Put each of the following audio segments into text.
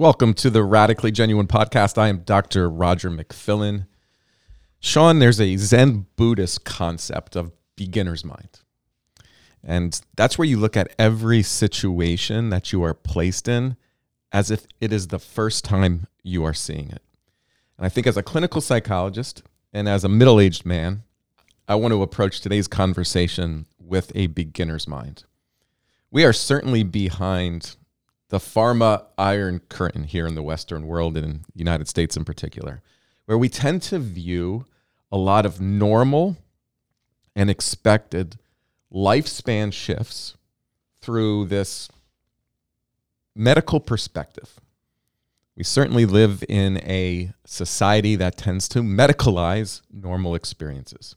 Welcome to the Radically Genuine podcast. I am Dr. Roger McFillin. Sean, there's a Zen Buddhist concept of beginner's mind. And that's where you look at every situation that you are placed in as if it is the first time you are seeing it. And I think as a clinical psychologist and as a middle aged man, I want to approach today's conversation with a beginner's mind. We are certainly behind the pharma iron curtain here in the Western world and in the United States in particular, where we tend to view a lot of normal and expected lifespan shifts through this medical perspective. We certainly live in a society that tends to medicalize normal experiences.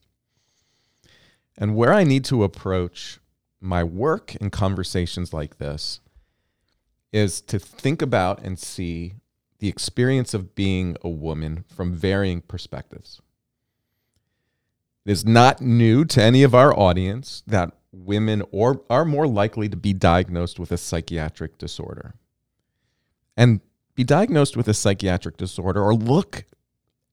And where I need to approach my work and conversations like this is to think about and see the experience of being a woman from varying perspectives. It is not new to any of our audience that women or are more likely to be diagnosed with a psychiatric disorder. And be diagnosed with a psychiatric disorder or look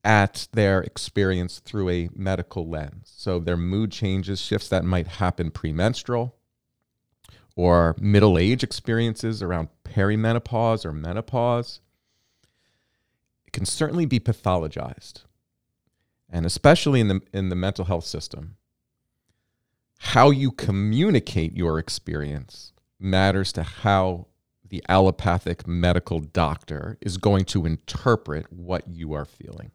at their experience through a medical lens. So their mood changes, shifts that might happen premenstrual, or middle age experiences around perimenopause or menopause. It can certainly be pathologized. And especially in the, in the mental health system, how you communicate your experience matters to how the allopathic medical doctor is going to interpret what you are feeling.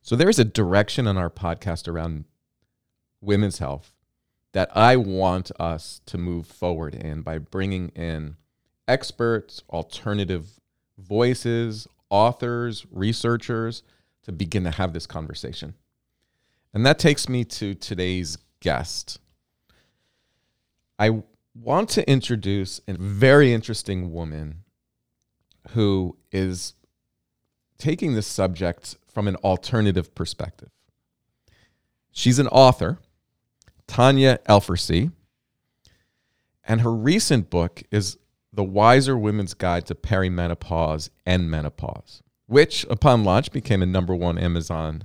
So there is a direction on our podcast around women's health that I want us to move forward in by bringing in experts, alternative voices, authors, researchers to begin to have this conversation. And that takes me to today's guest. I want to introduce a very interesting woman who is taking this subject from an alternative perspective. She's an author Tania Elfersy. And her recent book is The Wiser Women's Guide to Perimenopause and Menopause, which, upon launch, became a number one Amazon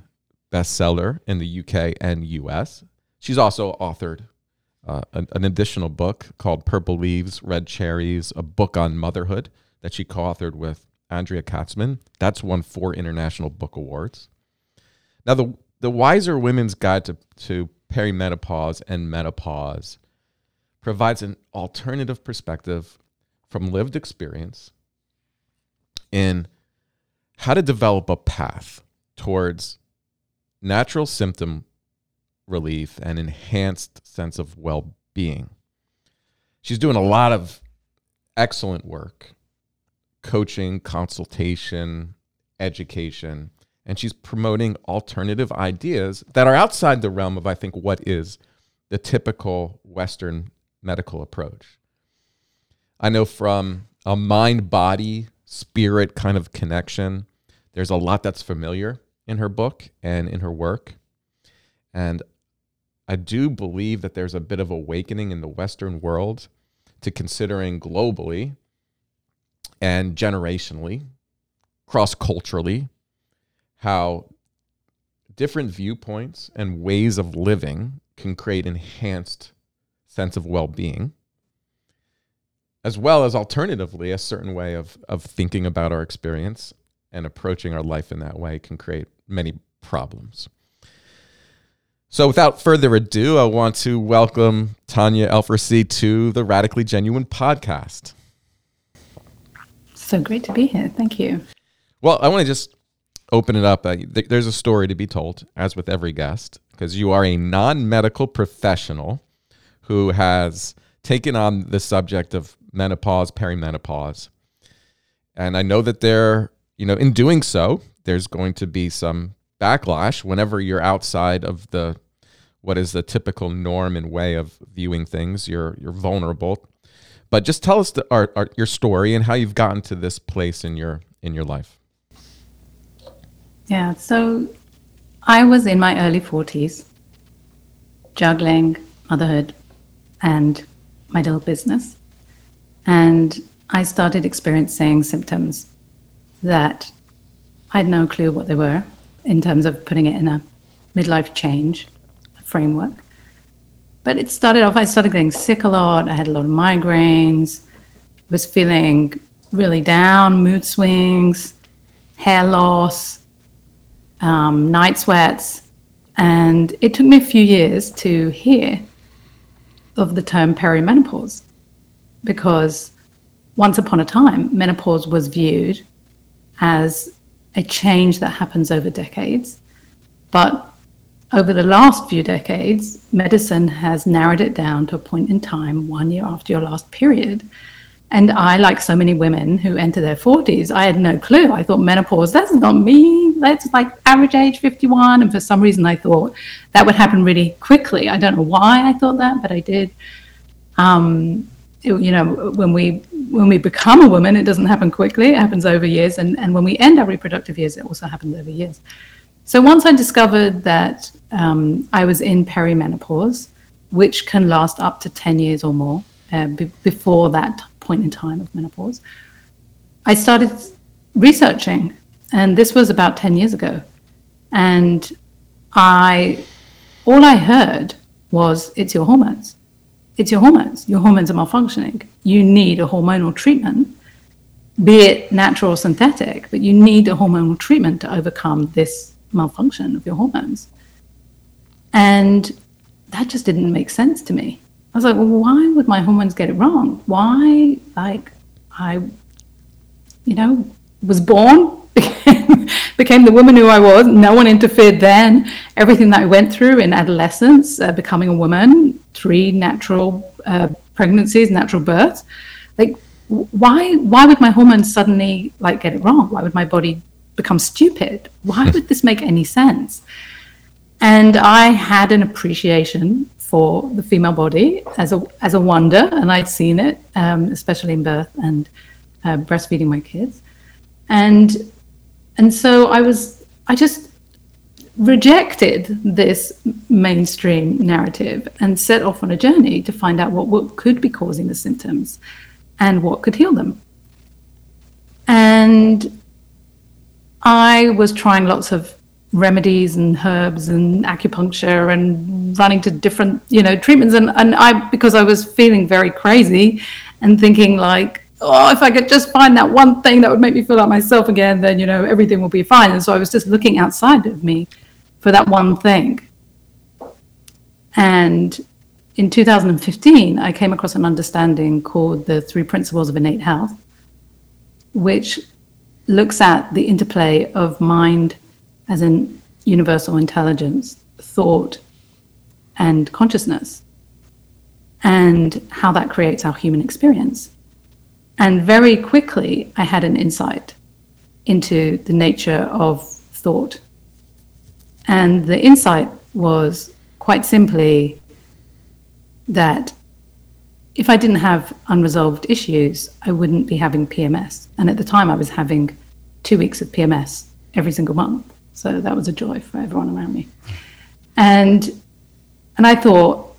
bestseller in the UK and US. She's also authored uh, an, an, additional book called Purple Leaves, Red Cherries, a book on motherhood that she co authored with Andrea Katzman. That's won four international book awards. Now, the, the Wiser Women's Guide to, to perimenopause and menopause provides an alternative perspective from lived experience in how to develop a path towards natural symptom relief and enhanced sense of well-being. She's doing a lot of excellent work, coaching, consultation, education and she's promoting alternative ideas that are outside the realm of, I think, what is the typical Western medical approach. I know from a mind body spirit kind of connection, there's a lot that's familiar in her book and in her work. And I do believe that there's a bit of awakening in the Western world to considering globally and generationally, cross culturally, how different viewpoints and ways of living can create enhanced sense of well-being as well as alternatively a certain way of, of thinking about our experience and approaching our life in that way can create many problems. So without further ado i want to welcome tania elfersy to the radically genuine podcast. So great to be here. Thank you. Well i want to just open it up. Uh, th- there's a story to be told, as with every guest, because you are a non medical professional who has taken on the subject of menopause, perimenopause. And I know that they're, you know, in doing so, there's going to be some backlash whenever you're outside of the what is the typical norm and way of viewing things. You're you're vulnerable. But just tell us the, our, our, your story and how you've gotten to this place in your in your life. Yeah, so I was in my early 40s, juggling motherhood and my little business. And I started experiencing symptoms that I had no clue what they were in terms of putting it in a midlife change framework. But it started off, I started getting sick a lot. I had a lot of migraines, was feeling really down, mood swings, hair loss, um, night sweats. And it took me a few years to hear of the term perimenopause because once upon a time, menopause was viewed as a change that happens over decades. But over the last few decades, medicine has narrowed it down to a point in time, one year after your last period. And I, like so many women who enter their 40s, I had no clue. I thought menopause, that's not me. That's like average age 51. And for some reason, I thought that would happen really quickly. I don't know why I thought that, but I did. Um, it, you know, when we when we become a woman, it doesn't happen quickly. It happens over years, and and when we end our reproductive years, it also happens over years. So once I discovered that um, I was in perimenopause, which can last up to ten years or more uh, before that point in time of menopause, I started researching, and this was about ten years ago, and I all I heard was it's your hormones it's your hormones. Your hormones are malfunctioning. You need a hormonal treatment, be it natural or synthetic, but you need a hormonal treatment to overcome this malfunction of your hormones. And that just didn't make sense to me. I was like, well, why would my hormones get it wrong? Why, like, I, you know, was born, became the woman who I was. No one interfered then. Everything that I went through in adolescence, uh, becoming a woman, three natural uh, pregnancies, natural births. Like, why? Why would my hormones suddenly like get it wrong? Why would my body become stupid? Why would this make any sense? And I had an appreciation for the female body as a as a wonder, and I'd seen it, um, especially in birth and uh, breastfeeding my kids, and and so I was, I just rejected this mainstream narrative and set off on a journey to find out what, what could be causing the symptoms and what could heal them. And I was trying lots of remedies and herbs and acupuncture and running to different, you know, treatments. And, and I, because I was feeling very crazy and thinking like, oh, if I could just find that one thing that would make me feel like myself again, then, you know, everything will be fine. And so I was just looking outside of me for that one thing. And in 2015, I came across an understanding called the Three Principles of Innate Health, which looks at the interplay of mind as in universal intelligence, thought, and consciousness, and how that creates our human experience. And very quickly, I had an insight into the nature of thought. And the insight was quite simply that if I didn't have unresolved issues, I wouldn't be having PMS. And at the time, I was having two weeks of PMS every single month. So that was a joy for everyone around me. And and I thought,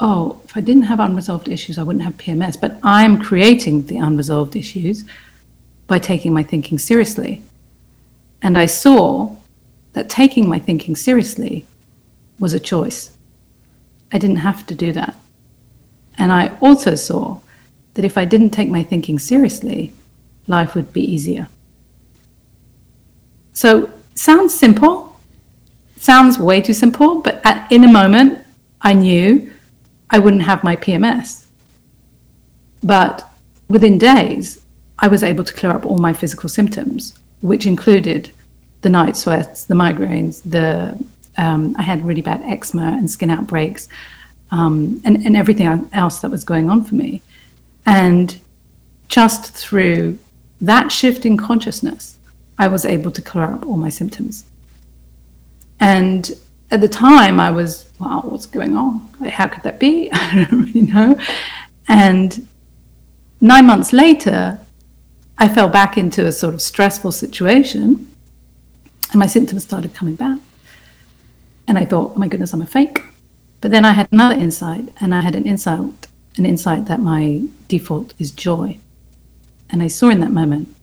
oh, if I didn't have unresolved issues, I wouldn't have PMS. But I'm creating the unresolved issues by taking my thinking seriously. And I saw that taking my thinking seriously was a choice. I didn't have to do that. And I also saw that if I didn't take my thinking seriously, life would be easier. So, sounds simple, sounds way too simple, but at, in a moment, I knew I wouldn't have my PMS. But within days, I was able to clear up all my physical symptoms, which included the night sweats, the migraines, the um, I had really bad eczema and skin outbreaks. um, and, and everything else that was going on for me. And just through that shift in consciousness, I was able to clear up all my symptoms. And at the time, I was, wow, what's going on? How could that be? I don't really know. And nine months later, I fell back into a sort of stressful situation and my symptoms started coming back. And I thought, oh my goodness, I'm a fake. But then I had another insight, and I had an insight, an insight that my default is joy. And I saw in that moment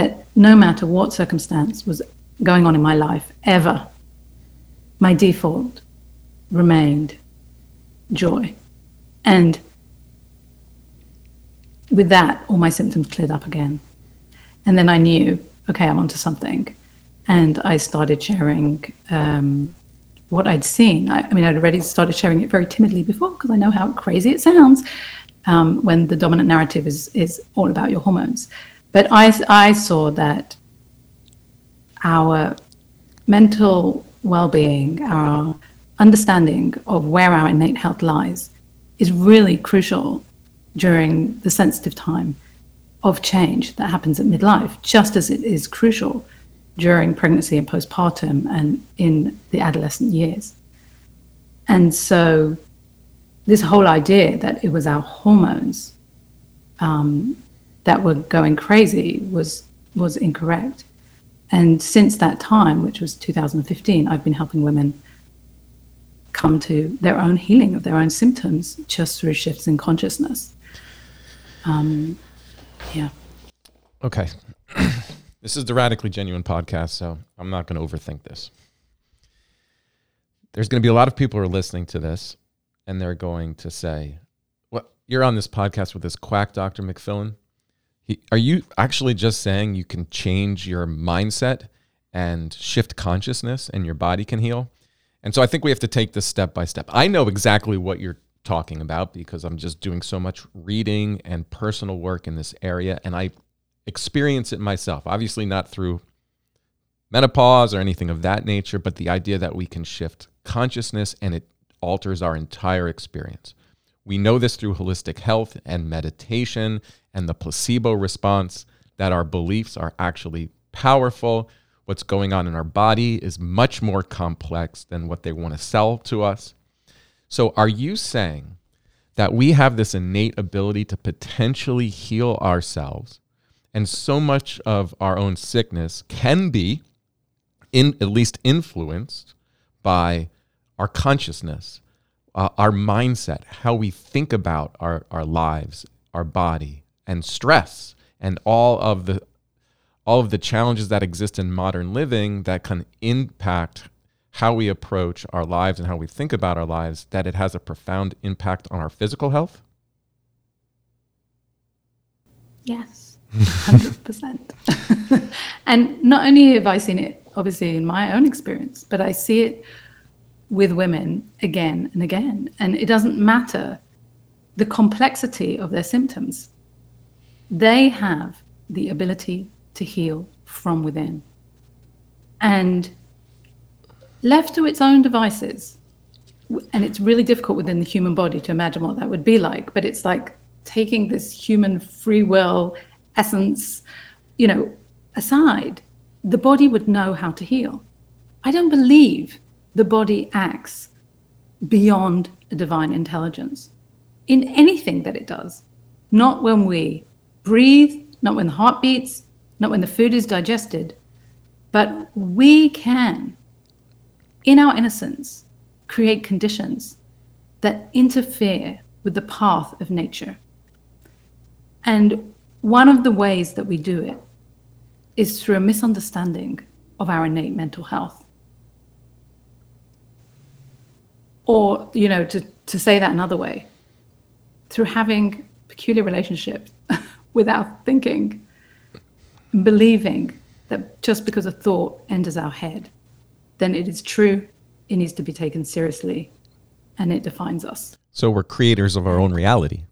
that no matter what circumstance was going on in my life ever, my default remained joy. And with that, all my symptoms cleared up again. And then I knew, okay, I'm onto something. And I started sharing um, what I'd seen. I, I, mean, I'd already started sharing it very timidly before because I know how crazy it sounds um, when the dominant narrative is, is all about your hormones. But I, I saw that our mental well being, our understanding of where our innate health lies, is really crucial during the sensitive time of change that happens at midlife, just as it is crucial during pregnancy and postpartum and in the adolescent years. And so, this whole idea that it was our hormones um, that were going crazy was was incorrect. And since that time, which was 2015, I've been helping women come to their own healing of their own symptoms just through shifts in consciousness. Um, yeah. Okay. This is the Radically Genuine podcast, so I'm not going to overthink this. There's going to be a lot of people who are listening to this, and they're going to say, "What? Well, you're on this podcast with this quack, Doctor McFillin. Are you actually just saying you can change your mindset and shift consciousness, and your body can heal?" And so I think we have to take this step by step. I know exactly what you're talking about because I'm just doing so much reading and personal work in this area, and I experience it myself. Obviously, not through menopause or anything of that nature, but the idea that we can shift consciousness and it alters our entire experience. We know this through holistic health and meditation and the placebo response that our beliefs are actually powerful. What's going on in our body is much more complex than what they want to sell to us. So, are you saying that we have this innate ability to potentially heal ourselves and so much of our own sickness can be, in at least influenced by our consciousness, uh, our mindset, how we think about our, our lives, our body, and stress, and all of the all of the challenges that exist in modern living that can impact how we approach our lives and how we think about our lives, that it has a profound impact on our physical health? Yes. 100%. and not only have I seen it, obviously, in my own experience, but I see it with women again and again. And it doesn't matter the complexity of their symptoms, they have the ability to heal from within. And left to its own devices, and it's really difficult within the human body to imagine what that would be like, but it's like taking this human free will essence, you know, aside, the body would know how to heal. I don't believe the body acts beyond a divine intelligence in anything that it does. Not when we breathe, not when the heart beats, not when the food is digested, but we can, in our innocence, create conditions that interfere with the path of nature. And one of the ways that we do it is through a misunderstanding of our innate mental health. Or, you know, to, to say that another way, through having peculiar relationships without thinking, believing that just because a thought enters our head, then it is true, it needs to be taken seriously, and it defines us. So we're creators of our own reality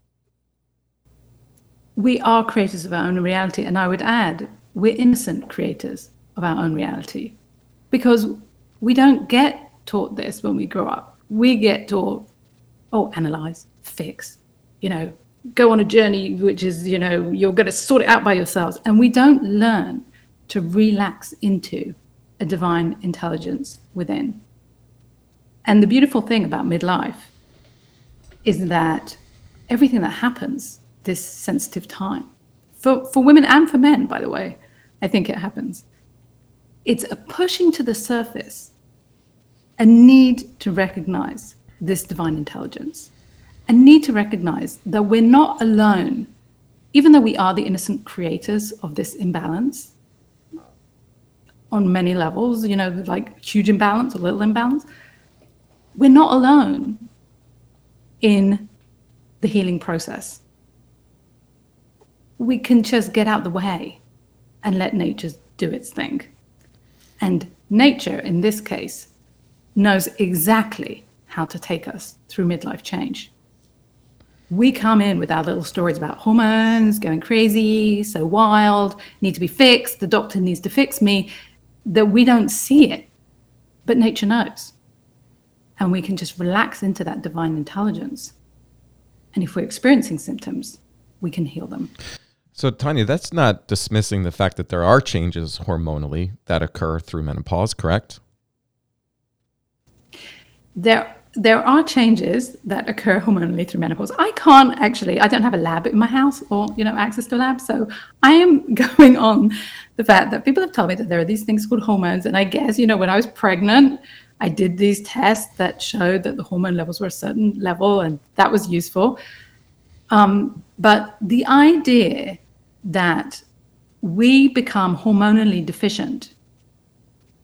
we are creators of our own reality. And I would add, we're innocent creators of our own reality because we don't get taught this when we grow up. We get taught oh, analyze, fix, you know, go on a journey which is, you know, you're going to sort it out by yourselves. And we don't learn to relax into a divine intelligence within. And the beautiful thing about midlife is that everything that happens this sensitive time, for, for women and for men, by the way, I think it happens. It's a pushing to the surface, a need to recognize this divine intelligence, a need to recognize that we're not alone, even though we are the innocent creators of this imbalance on many levels, you know, like huge imbalance or little imbalance. We're not alone in the healing process. We can just get out the way and let nature do its thing. And nature, in this case, knows exactly how to take us through midlife change. We come in with our little stories about hormones, going crazy, so wild, need to be fixed, the doctor needs to fix me, that we don't see it, but nature knows. And we can just relax into that divine intelligence. And if we're experiencing symptoms, we can heal them. So, Tania, that's not dismissing the fact that there are changes hormonally that occur through menopause, correct? There, there are changes that occur hormonally through menopause. I can't actually, I don't have a lab in my house or, you know, access to a lab. So I am going on the fact that people have told me that there are these things called hormones. And I guess, you know, when I was pregnant, I did these tests that showed that the hormone levels were a certain level, and that was useful. Um, but the idea that we become hormonally deficient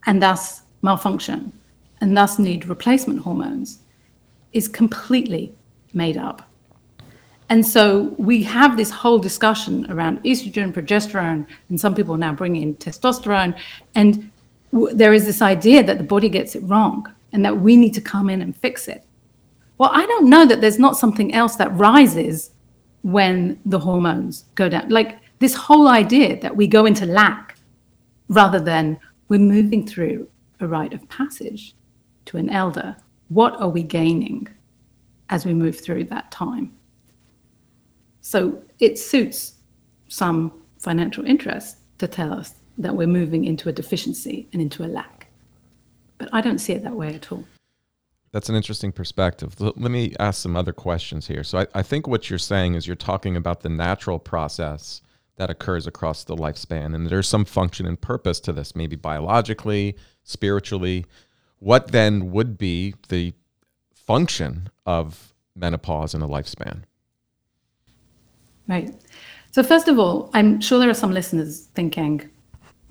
and thus malfunction and thus need replacement hormones is completely made up. And so we have this whole discussion around estrogen, progesterone, and some people now bring in testosterone. And w- there is this idea that the body gets it wrong and that we need to come in and fix it. Well, I don't know that there's not something else that rises when the hormones go down. Like this whole idea that we go into lack rather than we're moving through a rite of passage to an elder. What are we gaining as we move through that time? So it suits some financial interests to tell us that we're moving into a deficiency and into a lack. But I don't see it that way at all. That's an interesting perspective. Let me ask some other questions here. So, I, I, think what you're saying is you're talking about the natural process that occurs across the lifespan, and there's some function and purpose to this, maybe biologically, spiritually. What then would be the function of menopause in a lifespan? Right. So, first of all, I'm sure there are some listeners thinking,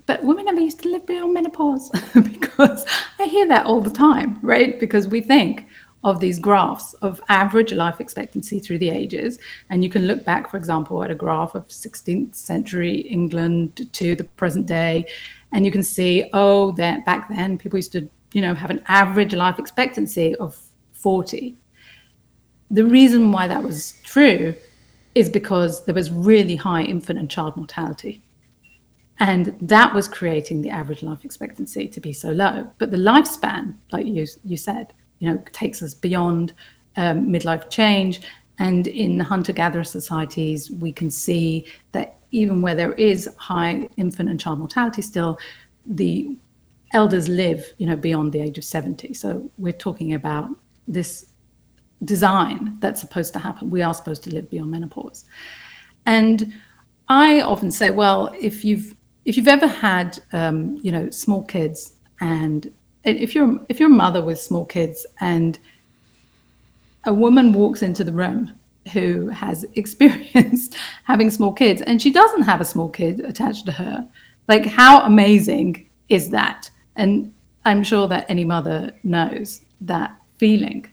but women never used to live beyond menopause because I hear that all the time, right? Because we think of these graphs of average life expectancy through the ages. And you can look back, for example, at a graph of 16th century England to the present day. And you can see, oh, that back then people used to, you know, have an average life expectancy of 40. The reason why that was true is because there was really high infant and child mortality. And that was creating the average life expectancy to be so low. But the lifespan, like you, you said, you know, takes us beyond um, midlife change. And in the hunter gatherer societies, we can see that even where there is high infant and child mortality still, the elders live, you know, beyond the age of 70. So we're talking about this design that's supposed to happen. We are supposed to live beyond menopause. And I often say, well, if you've if you've ever had um, you know small kids and if you're if you're a mother with small kids and a woman walks into the room who has experienced having small kids and she doesn't have a small kid attached to her like how amazing is that and i'm sure that any mother knows that feeling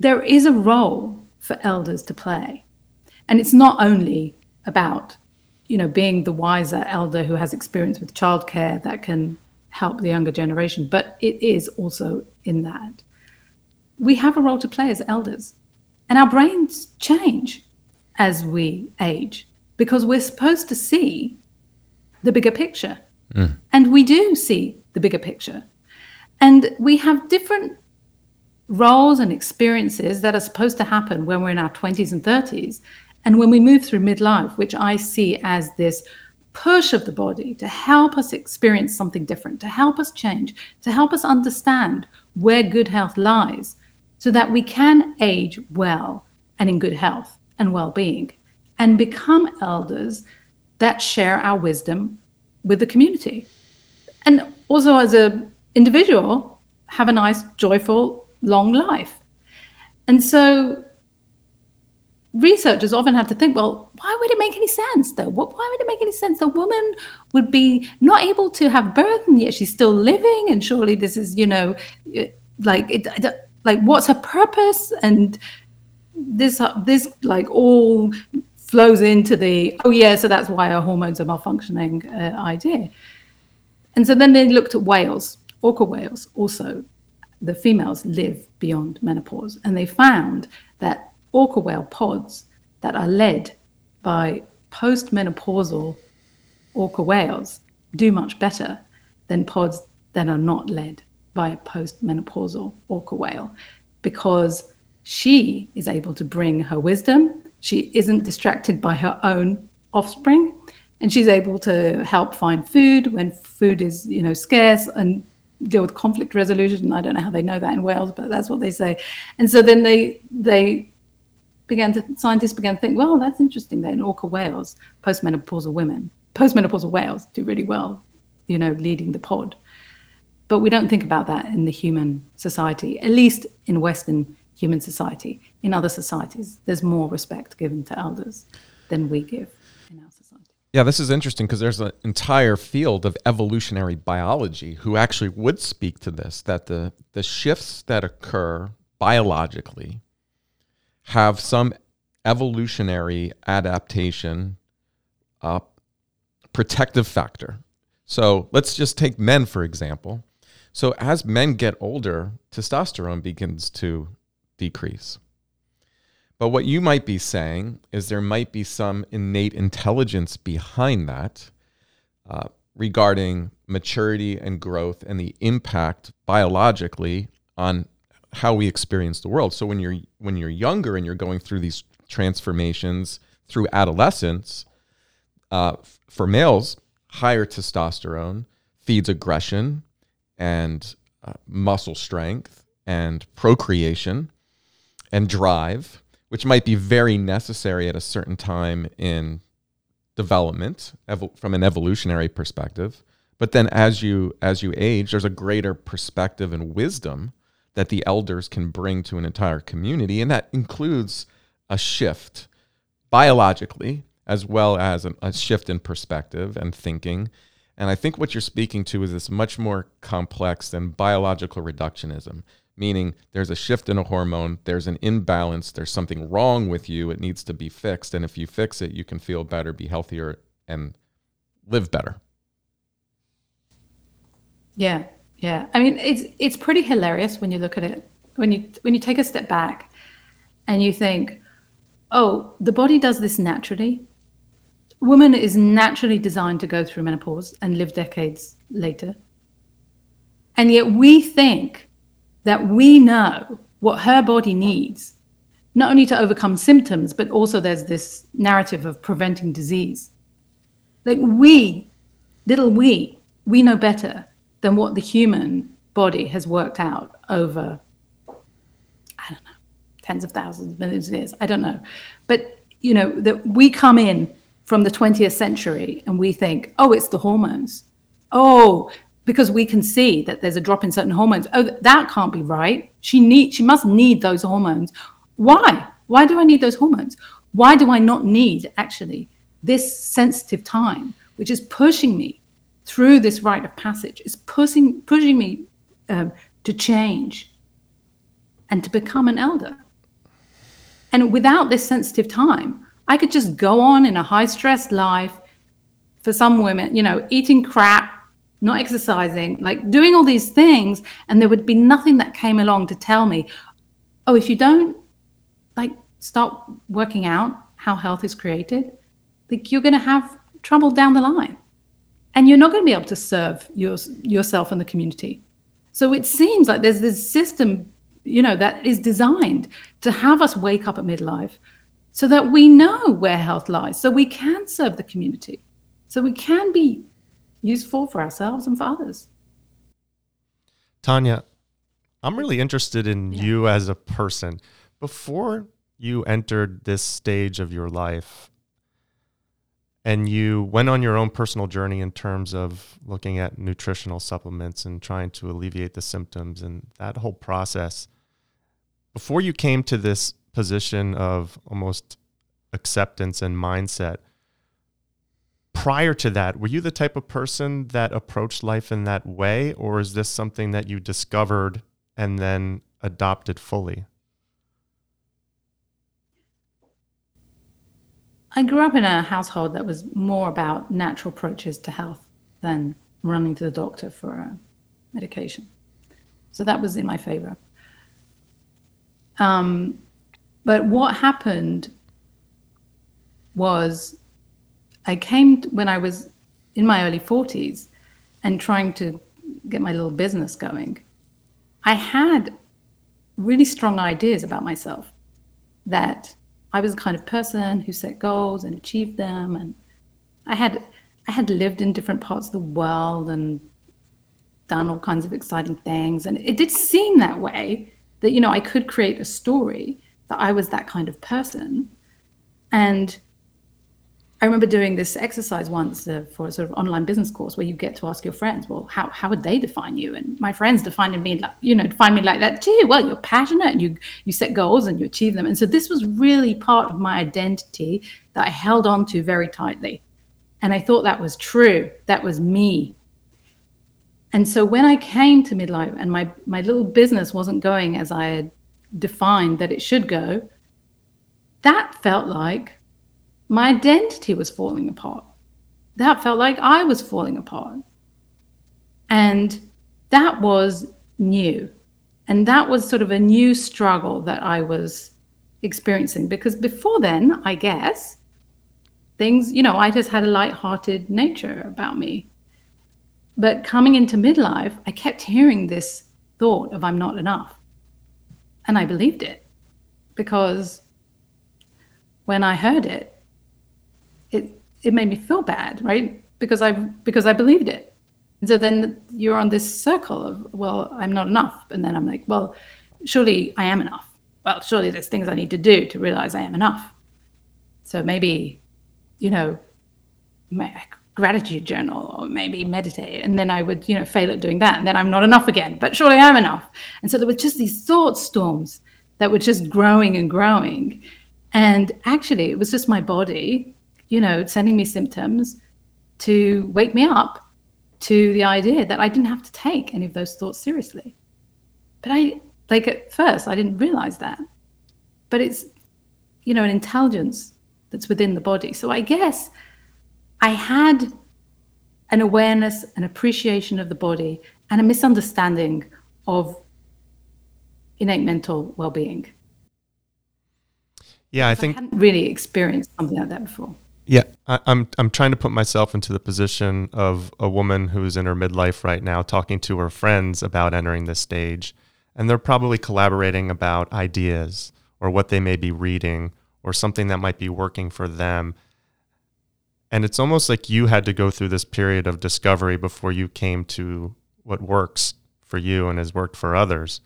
there is a role for elders to play. And it's not only about, you know, being the wiser elder who has experience with childcare that can help the younger generation, but it is also in that. We have a role to play as elders. And our brains change as we age because we're supposed to see the bigger picture. Mm. And we do see the bigger picture. And we have different roles and experiences that are supposed to happen when we're in our 20s and 30s. And when we move through midlife, which I see as this push of the body to help us experience something different, to help us change, to help us understand where good health lies, so that we can age well and in good health and well being and become elders that share our wisdom with the community. And also, as an individual, have a nice, joyful, long life. And so researchers often have to think, well, why would it make any sense though? Why would it make any sense? A woman would be not able to have birth and yet she's still living, and surely this is, you know, like it, like what's her purpose? And this, this like all flows into the oh yeah, so that's why our hormones are malfunctioning uh, idea. And so then they looked at whales, orca whales also. The females live beyond menopause, and they found that orca whale pods that are led by postmenopausal orca whales do much better than pods that are not led by a postmenopausal orca whale because she is able to bring her wisdom. She isn't distracted by her own offspring, and she's able to help find food when food is, you know, scarce and deal with conflict resolution. I don't know how they know that in whales, but that's what they say. And so then they they began to scientists began to think, well, that's interesting that in orca whales, postmenopausal women, postmenopausal whales do really well, you know, leading the pod. But we don't think about that in the human society, at least in Western human society. In other societies, there's more respect given to elders than we give in our society. Yeah, this is interesting because there's an entire field of evolutionary biology who actually would speak to this that the, the shifts that occur biologically have some evolutionary adaptation uh, protective factor. So let's just take men, for example. So as men get older, testosterone begins to decrease. But what you might be saying is there might be some innate intelligence behind that uh, regarding maturity and growth and the impact biologically on how we experience the world. So when you're when you're younger and you're going through these transformations through adolescence, uh, for males, higher testosterone feeds aggression and uh, muscle strength and procreation and drive, which might be very necessary at a certain time in development ev- from an evolutionary perspective. But then as you as you age, there's a greater perspective and wisdom that the elders can bring to an entire community. And that includes a shift biologically, as well as a shift in perspective and thinking. And I think what you're speaking to is this much more complex than biological reductionism, meaning there's a shift in a hormone, there's an imbalance, there's something wrong with you, it needs to be fixed. And if you fix it, you can feel better, be healthier, and live better. Yeah, yeah, I mean it's it's pretty hilarious when you look at it when you when you take a step back and you think, oh, the body does this naturally. Woman is naturally designed to go through menopause and live decades later. And yet we think that we know what her body needs, not only to overcome symptoms, but also there's this narrative of preventing disease. Like we, little we, we know better than what the human body has worked out over, I don't know, tens of thousands, millions of years. I don't know. But, you know, that we come in from the 20th century and we think, oh, it's the hormones. Oh, because we can see that there's a drop in certain hormones. Oh, that can't be right. She need she must need those hormones. Why? Why do I need those hormones? Why do I not need actually this sensitive time, which is pushing me through this rite of passage is pushing pushing me um, to change and to become an elder. And without this sensitive time, I could just go on in a high stress life. For some women, you know, eating crap, not exercising, like doing all these things, and there would be nothing that came along to tell me, oh, if you don't like start working out how health is created, like you're going to have trouble down the line and you're not going to be able to serve your, yourself and the community. So it seems like there's this system you know, that is designed to have us wake up at midlife so that we know where health lies, so we can serve the community, so we can be useful for ourselves and for others. Tania, I'm really interested in yeah. you as a person. Before you entered this stage of your life and you went on your own personal journey in terms of looking at nutritional supplements and trying to alleviate the symptoms and that whole process, before you came to this position of almost acceptance and mindset. Prior to that, were you the type of person that approached life in that way, or is this something that you discovered and then adopted fully? I grew up in a household that was more about natural approaches to health than running to the doctor for medication. So that was in my favor. Um, but what happened was I came when I was in my early 40s and trying to get my little business going. I had really strong ideas about myself that I was the kind of person who set goals and achieved them and I had I had lived in different parts of the world and done all kinds of exciting things and it did seem that way that you know I could create a story that I was that kind of person. And I remember doing this exercise once uh, for a sort of online business course where you get to ask your friends, well, how, how would they define you? And my friends defined me like, you know, define me like that too. Well, you're passionate and you you set goals and you achieve them. And so this was really part of my identity that I held on to very tightly. And I thought that was true. That was me. And so when I came to midlife and my my little business wasn't going as I had defined that it should go, that felt like my identity was falling apart. That felt like I was falling apart. And that was new. And that was sort of a new struggle that I was experiencing because before then, I guess, things, you know, I just had a light-hearted nature about me. But coming into midlife, I kept hearing this thought of I'm not enough. And I believed it because when I heard it, it it made me feel bad, right? Because I because I believed it. And so then you're on this circle of, well, I'm not enough. And then I'm like, well, surely I am enough. Well, surely there's things I need to do to realize I am enough. So maybe, you know, gratitude journal or maybe meditate and then i would you know fail at doing that and then i'm not enough again but surely i'm enough and so there were just these thought storms that were just growing and growing and actually it was just my body you know sending me symptoms to wake me up to the idea that i didn't have to take any of those thoughts seriously but i like at first i didn't realize that but it's you know an intelligence that's within the body so i guess I had an awareness, an appreciation of the body, and a misunderstanding of innate mental well-being. Yeah, I think I hadn't really experienced something like that before. Yeah, I, I'm I'm trying to put myself into the position of a woman who's in her midlife right now, talking to her friends about entering this stage, and they're probably collaborating about ideas or what they may be reading or something that might be working for them. And it's almost like you had to go through this period of discovery before you came to what works for you and has worked for others.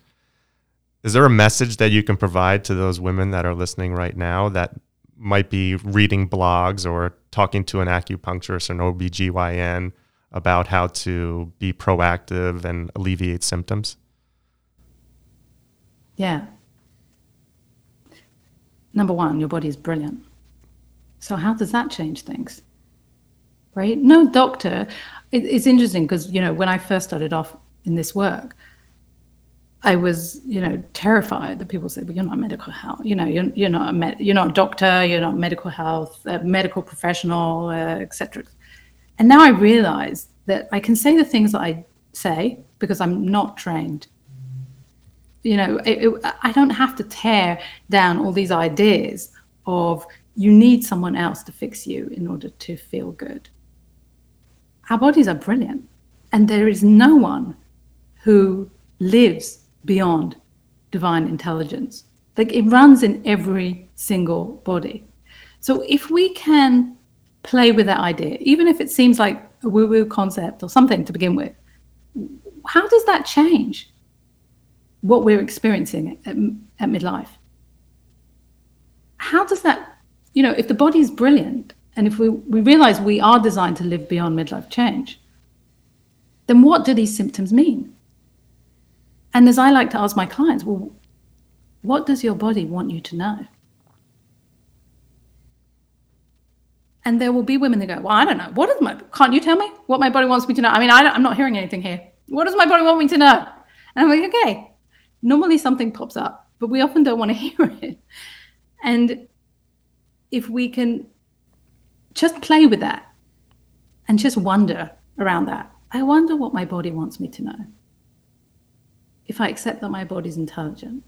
Is there a message that you can provide to those women that are listening right now that might be reading blogs or talking to an acupuncturist or an OBGYN about how to be proactive and alleviate symptoms? Yeah. Number one, your body is brilliant. So, how does that change things? right? No doctor. It, it's interesting because, you know, when I first started off in this work, I was, you know, terrified that people said, "Well, you're not medical health. You know, you're, you're not a med- you're not a doctor. You're not medical health, medical professional, uh, etc." And now I realize that I can say the things that I say because I'm not trained. You know, it, it, I don't have to tear down all these ideas of you need someone else to fix you in order to feel good our bodies are brilliant. And there is no one who lives beyond divine intelligence. Like it runs in every single body. So if we can play with that idea, even if it seems like a woo woo concept or something to begin with, how does that change what we're experiencing at, at midlife? How does that, you know, if the body is brilliant and if we, we realize we are designed to live beyond midlife change, then what do these symptoms mean? And as I like to ask my clients, well, what does your body want you to know? And there will be women that go, well, I don't know. What is my, can't you tell me what my body wants me to know? I mean, I am not hearing anything here. What does my body want me to know? And I'm like, okay. Normally something pops up, but we often don't want to hear it. And if we can just play with that and just wonder around that, I wonder what my body wants me to know. If I accept that my body's intelligent,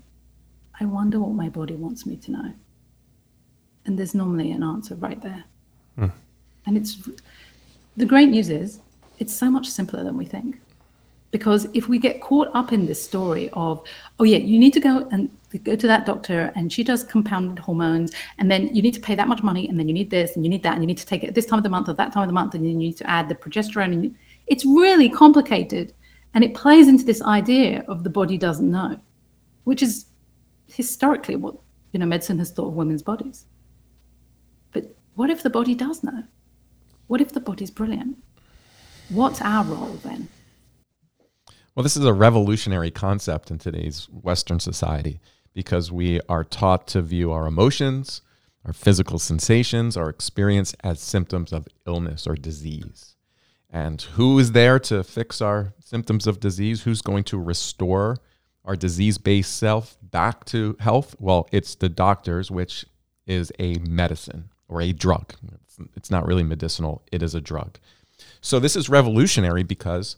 I wonder what my body wants me to know. And there's normally an answer right there. Mm. And it's the great news is it's so much simpler than we think. Because if we get caught up in this story of, oh yeah, you need to go and go to that doctor and she does compounded hormones, and then you need to pay that much money, and then you need this and you need that, and you need to take it at this time of the month or that time of the month, and then you need to add the progesterone. And it's really complicated. And it plays into this idea of the body doesn't know, which is historically what you know medicine has thought of women's bodies. But what if the body does know? What if the body's brilliant? What's our role then? Well, this is a revolutionary concept in today's Western society because we are taught to view our emotions, our physical sensations, our experience as symptoms of illness or disease. And who is there to fix our symptoms of disease? Who's going to restore our disease based self back to health? Well, it's the doctors, which is a medicine or a drug. It's, not really medicinal, it is a drug. So, this is revolutionary because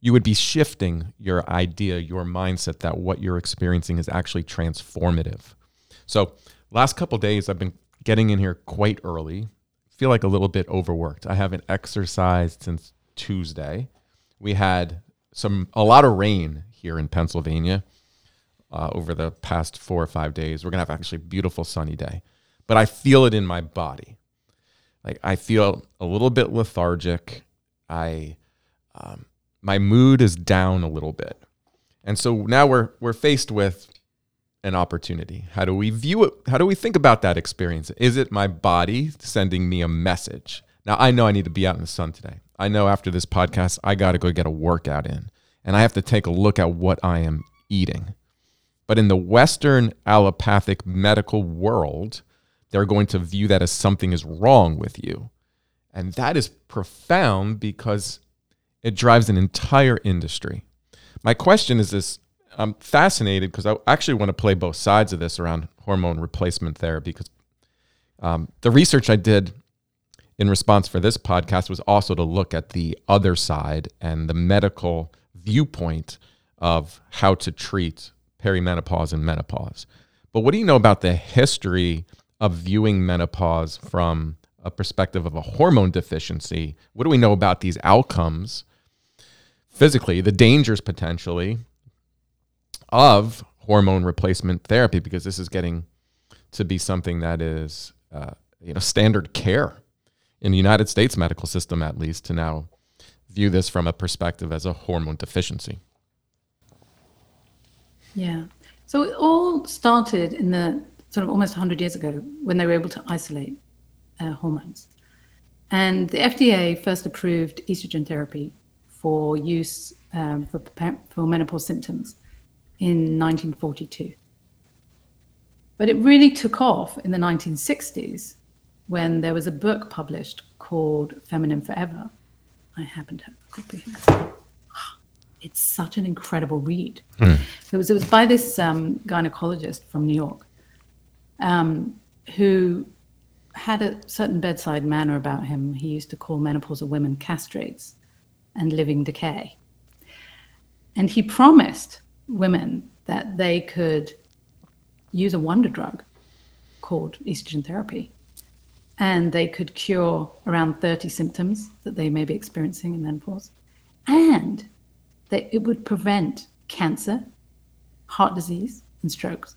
you would be shifting your idea, your mindset that what you're experiencing is actually transformative. So, last couple days, I've been getting in here quite early. Feel like a little bit overworked. I haven't exercised since Tuesday. We had some a lot of rain here in Pennsylvania uh, over the past four or five days. We're gonna have actually a beautiful sunny day, but I feel it in my body. Like I feel a little bit lethargic. I, um, my mood is down a little bit, and so now we're we're faced with an opportunity. How do we view it? How do we think about that experience? Is it my body sending me a message? Now I know I need to be out in the sun today. I know after this podcast I got to go get a workout in and I have to take a look at what I am eating. But in the Western allopathic medical world, they're going to view that as something is wrong with you. And that is profound because it drives an entire industry. My question is this I'm fascinated because I actually want to play both sides of this around hormone replacement therapy because um, the research I did in response for this podcast was also to look at the other side and the medical viewpoint of how to treat perimenopause and menopause. But what do you know about the history of viewing menopause from a perspective of a hormone deficiency? What do we know about these outcomes physically, the dangers potentially of hormone replacement therapy? Because this is getting to be something that is, uh, you know, standard care in the United States medical system, at least, to now view this from a perspective as a hormone deficiency. Yeah. So it all started in the sort of almost 100 years ago when they were able to isolate uh, hormones. And the FDA first approved estrogen therapy for use um, for, for menopause symptoms in 1942. But it really took off in the 1960s when there was a book published called Feminine Forever I happen to have a copy here. It's such an incredible read. Mm. It was it was by this um, gynecologist from New York, um, who had a certain bedside manner about him. He used to call menopausal women castrates and living decay. And he promised women that they could use a wonder drug called estrogen therapy and they could cure around 30 symptoms that they may be experiencing in menopause. And that it would prevent cancer, heart disease, and strokes.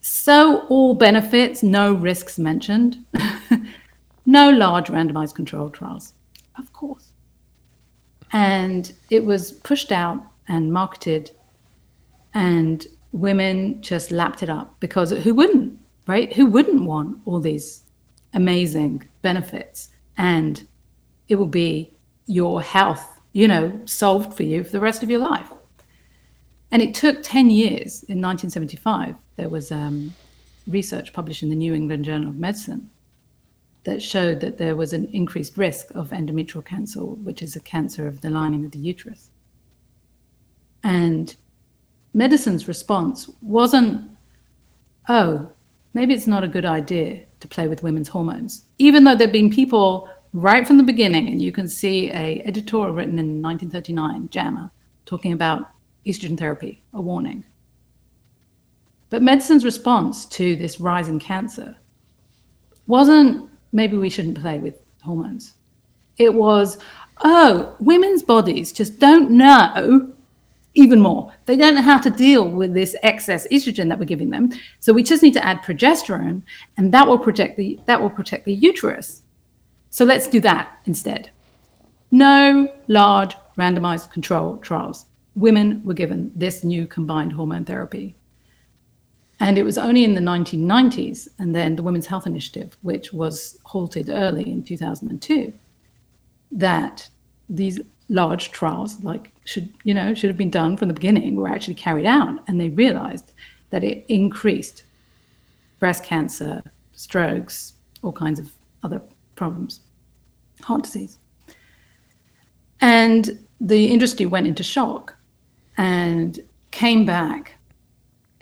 So, all benefits, no risks mentioned, no large randomized controlled trials, of course. And it was pushed out and marketed, and women just lapped it up because who wouldn't, right? Who wouldn't want all these amazing benefits? And it will be your health, you know, solved for you for the rest of your life. And it took 10 years. In 1975, there was um, research published in the New England Journal of Medicine that showed that there was an increased risk of endometrial cancer, which is a cancer of the lining of the uterus. And medicine's response wasn't, oh, maybe it's not a good idea to play with women's hormones, even though there've been people right from the beginning, and you can see a editorial written in 1939, JAMA, talking about estrogen therapy, a warning. But medicine's response to this rise in cancer wasn't maybe we shouldn't play with hormones. It was, oh, women's bodies just don't know even more. They don't know how to deal with this excess estrogen that we're giving them. So we just need to add progesterone and that will protect the that will protect the uterus. So let's do that instead. No large randomized control trials women were given this new combined hormone therapy. And it was only in the 1990s, and then the Women's Health Initiative, which was halted early in 2002, that these large trials, like should you know, should have been done from the beginning, were actually carried out, and they realized that it increased breast cancer, strokes, all kinds of other problems, heart disease. And the industry went into shock and came back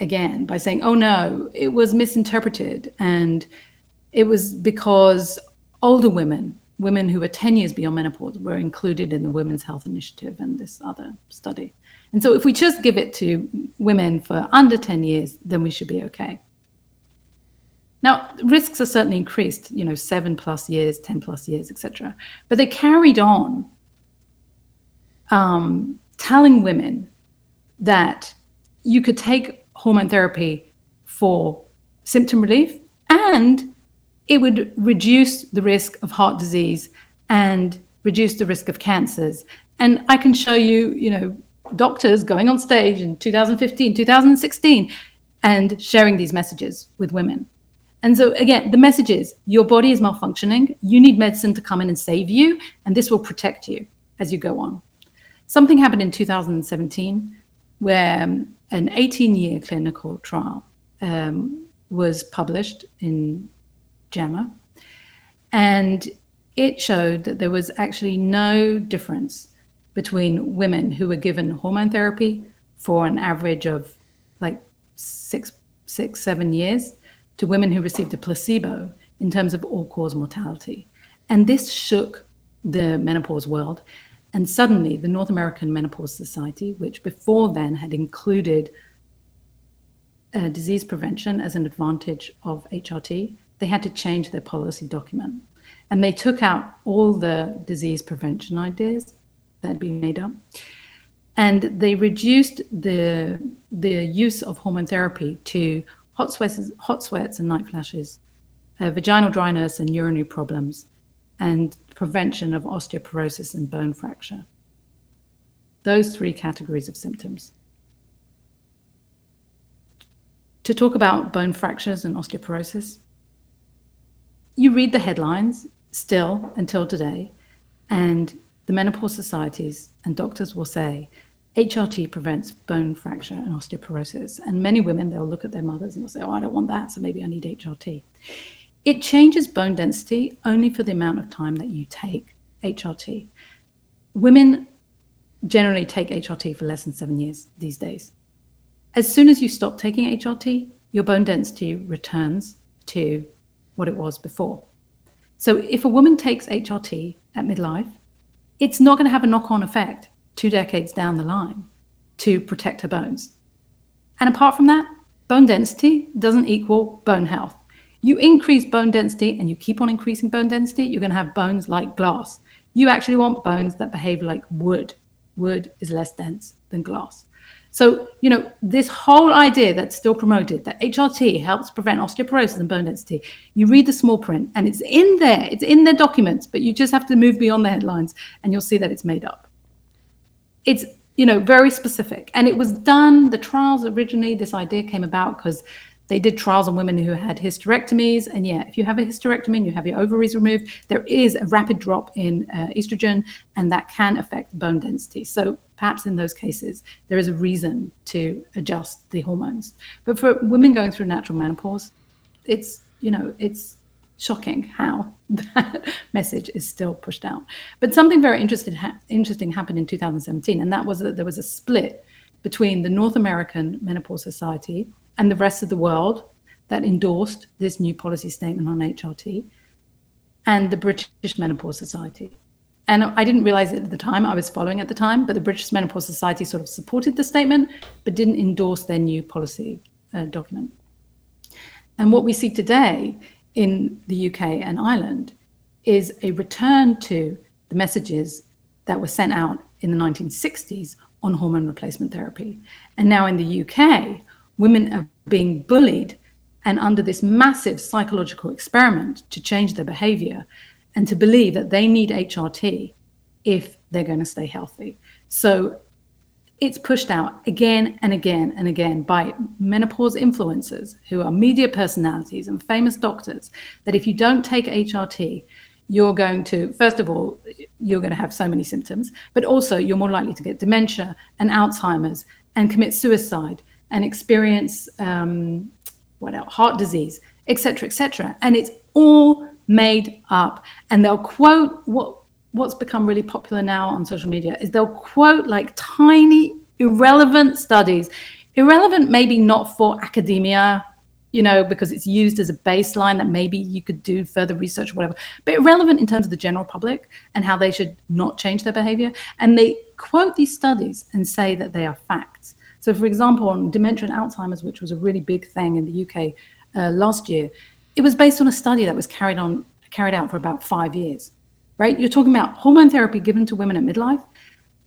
again by saying, oh no, it was misinterpreted. And it was because older women, women who were 10 years beyond menopause, were included in the Women's Health Initiative and this other study. And so if we just give it to women for under 10 years, then we should be okay. Now, risks are certainly increased, you know, seven plus years, 10 plus years, etc. But they carried on um, telling women that you could take hormone therapy for symptom relief and it would reduce the risk of heart disease and reduce the risk of cancers. And I can show you, you know, doctors going on stage in 2015, 2016 and sharing these messages with women. And so, again, the message is your body is malfunctioning. You need medicine to come in and save you, and this will protect you as you go on. Something happened in 2017 where um, an 18 year clinical trial um, was published in JAMA. And it showed that there was actually no difference between women who were given hormone therapy for an average of like six, six, seven years to women who received a placebo in terms of all cause mortality. And this shook the menopause world. And suddenly, the North American Menopause Society, which before then had included uh, disease prevention as an advantage of HRT, they had to change their policy document. And they took out all the disease prevention ideas that had been made up. And they reduced the, the use of hormone therapy to hot sweats, hot sweats and night flashes, uh, vaginal dryness and urinary problems, and prevention of osteoporosis and bone fracture. Those three categories of symptoms. To talk about bone fractures and osteoporosis, you read the headlines still until today, and the menopause societies and doctors will say HRT prevents bone fracture and osteoporosis. And many women, they'll look at their mothers and they'll say, Oh, I don't want that, so maybe I need HRT. It changes bone density only for the amount of time that you take HRT. Women generally take HRT for less than seven years these days. As soon as you stop taking HRT, your bone density returns to what it was before. So if a woman takes HRT at midlife, it's not going to have a knock on effect two decades down the line to protect her bones. And apart from that, bone density doesn't equal bone health you increase bone density and you keep on increasing bone density, you're going to have bones like glass. You actually want bones that behave like wood. Wood is less dense than glass. So, you know, this whole idea that's still promoted that HRT helps prevent osteoporosis and bone density, you read the small print and it's in there, it's in their documents, but you just have to move beyond the headlines and you'll see that it's made up. It's, you know, very specific. And it was done, the trials originally, this idea came about because they did trials on women who had hysterectomies. And yeah, if you have a hysterectomy and you have your ovaries removed, there is a rapid drop in uh, estrogen, and that can affect bone density. So perhaps in those cases, there is a reason to adjust the hormones. But for women going through natural menopause, it's, you know, it's shocking how that message is still pushed out. But something very interesting, interesting happened in 2017, and that was that there was a split between the North American Menopause Society and the rest of the world that endorsed this new policy statement on HRT and the British Menopause Society. And I didn't realize it at the time, I was following at the time, but the British Menopause Society sort of supported the statement, but didn't endorse their new policy uh, document. And what we see today in the UK and Ireland is a return to the messages that were sent out in the 1960s on hormone replacement therapy. And now in the UK, women are being bullied and under this massive psychological experiment to change their behavior and to believe that they need HRT if they're going to stay healthy. So it's pushed out again and again and again by menopause influencers who are media personalities and famous doctors that if you don't take HRT, you're going to, first of all, you're going to have so many symptoms, but also you're more likely to get dementia and Alzheimer's and commit suicide and experience um, what else, heart disease, etc., etc. And it's all made up. And they'll quote what what's become really popular now on social media is they'll quote like tiny irrelevant studies, irrelevant maybe not for academia, you know, because it's used as a baseline that maybe you could do further research, or whatever, but irrelevant in terms of the general public and how they should not change their behavior. And they quote these studies and say that they are facts. So, for example, on dementia and Alzheimer's, which was a really big thing in the UK uh, last year, it was based on a study that was carried on carried out for about five years. Right? You're talking about hormone therapy given to women at midlife,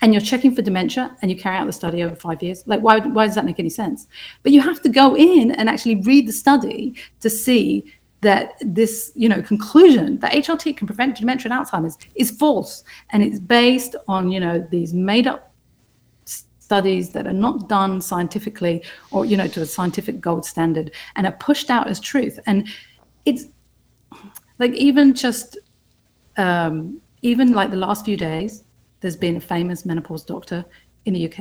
and you're checking for dementia, and you carry out the study over five years. Like, why? Why does that make any sense? But you have to go in and actually read the study to see that this you know conclusion that HRT can prevent dementia and Alzheimer's is false and it's based on you know these made up studies that are not done scientifically or you know to a scientific gold standard and are pushed out as truth and it's like even just um, even like the last few days there's been a famous menopause doctor in the uk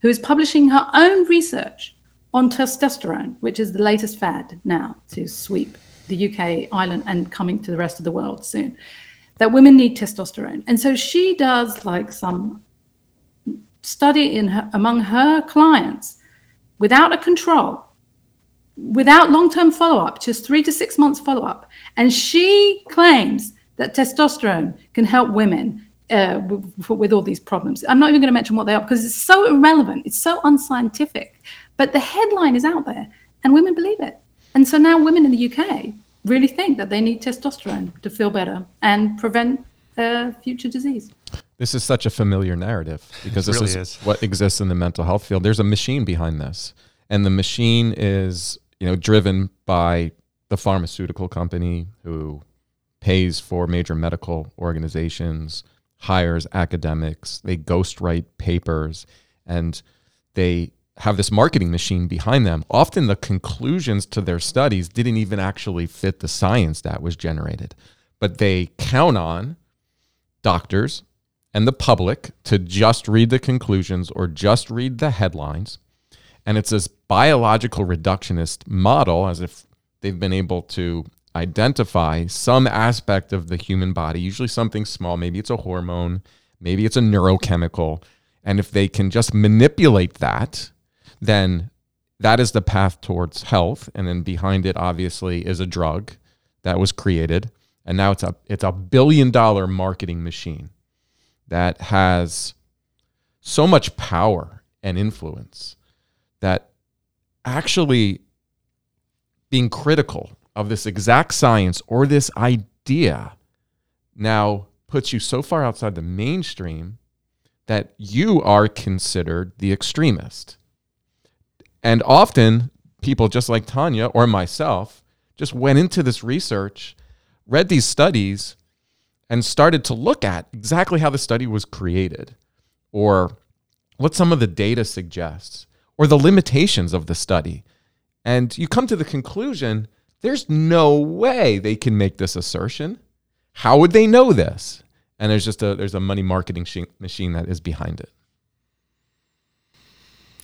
who is publishing her own research on testosterone which is the latest fad now to sweep the uk island and coming to the rest of the world soon that women need testosterone. And so she does like some study in her, among her clients without a control, without long term follow up, just three to six months follow up. And she claims that testosterone can help women uh, with, with, all these problems. I'm not even going to mention what they are because it's so irrelevant, it's so unscientific. But the headline is out there and women believe it. And so now women in the UK really think that they need testosterone to feel better and prevent uh, future disease. This is such a familiar narrative because this really is, is what exists in the mental health field. There's a machine behind this, and the machine is you know driven by the pharmaceutical company who pays for major medical organizations, hires academics, they ghostwrite papers, and they have this marketing machine behind them. Often the conclusions to their studies didn't even actually fit the science that was generated, but they count on doctors and the public to just read the conclusions or just read the headlines. And it's this biological reductionist model, as if they've been able to identify some aspect of the human body, usually something small, maybe it's a hormone, maybe it's a neurochemical. And if they can just manipulate that, then that is the path towards health. And then behind it, obviously, is a drug that was created. And now it's a, it's a billion dollar marketing machine that has so much power and influence that actually being critical of this exact science or this idea now puts you so far outside the mainstream that you are considered the extremist. And often people just like Tania or myself just went into this research, read these studies, and started to look at exactly how the study was created or what some of the data suggests or the limitations of the study. And you come to the conclusion there's no way they can make this assertion. How would they know this? And there's just a there's a money marketing machine that is behind it.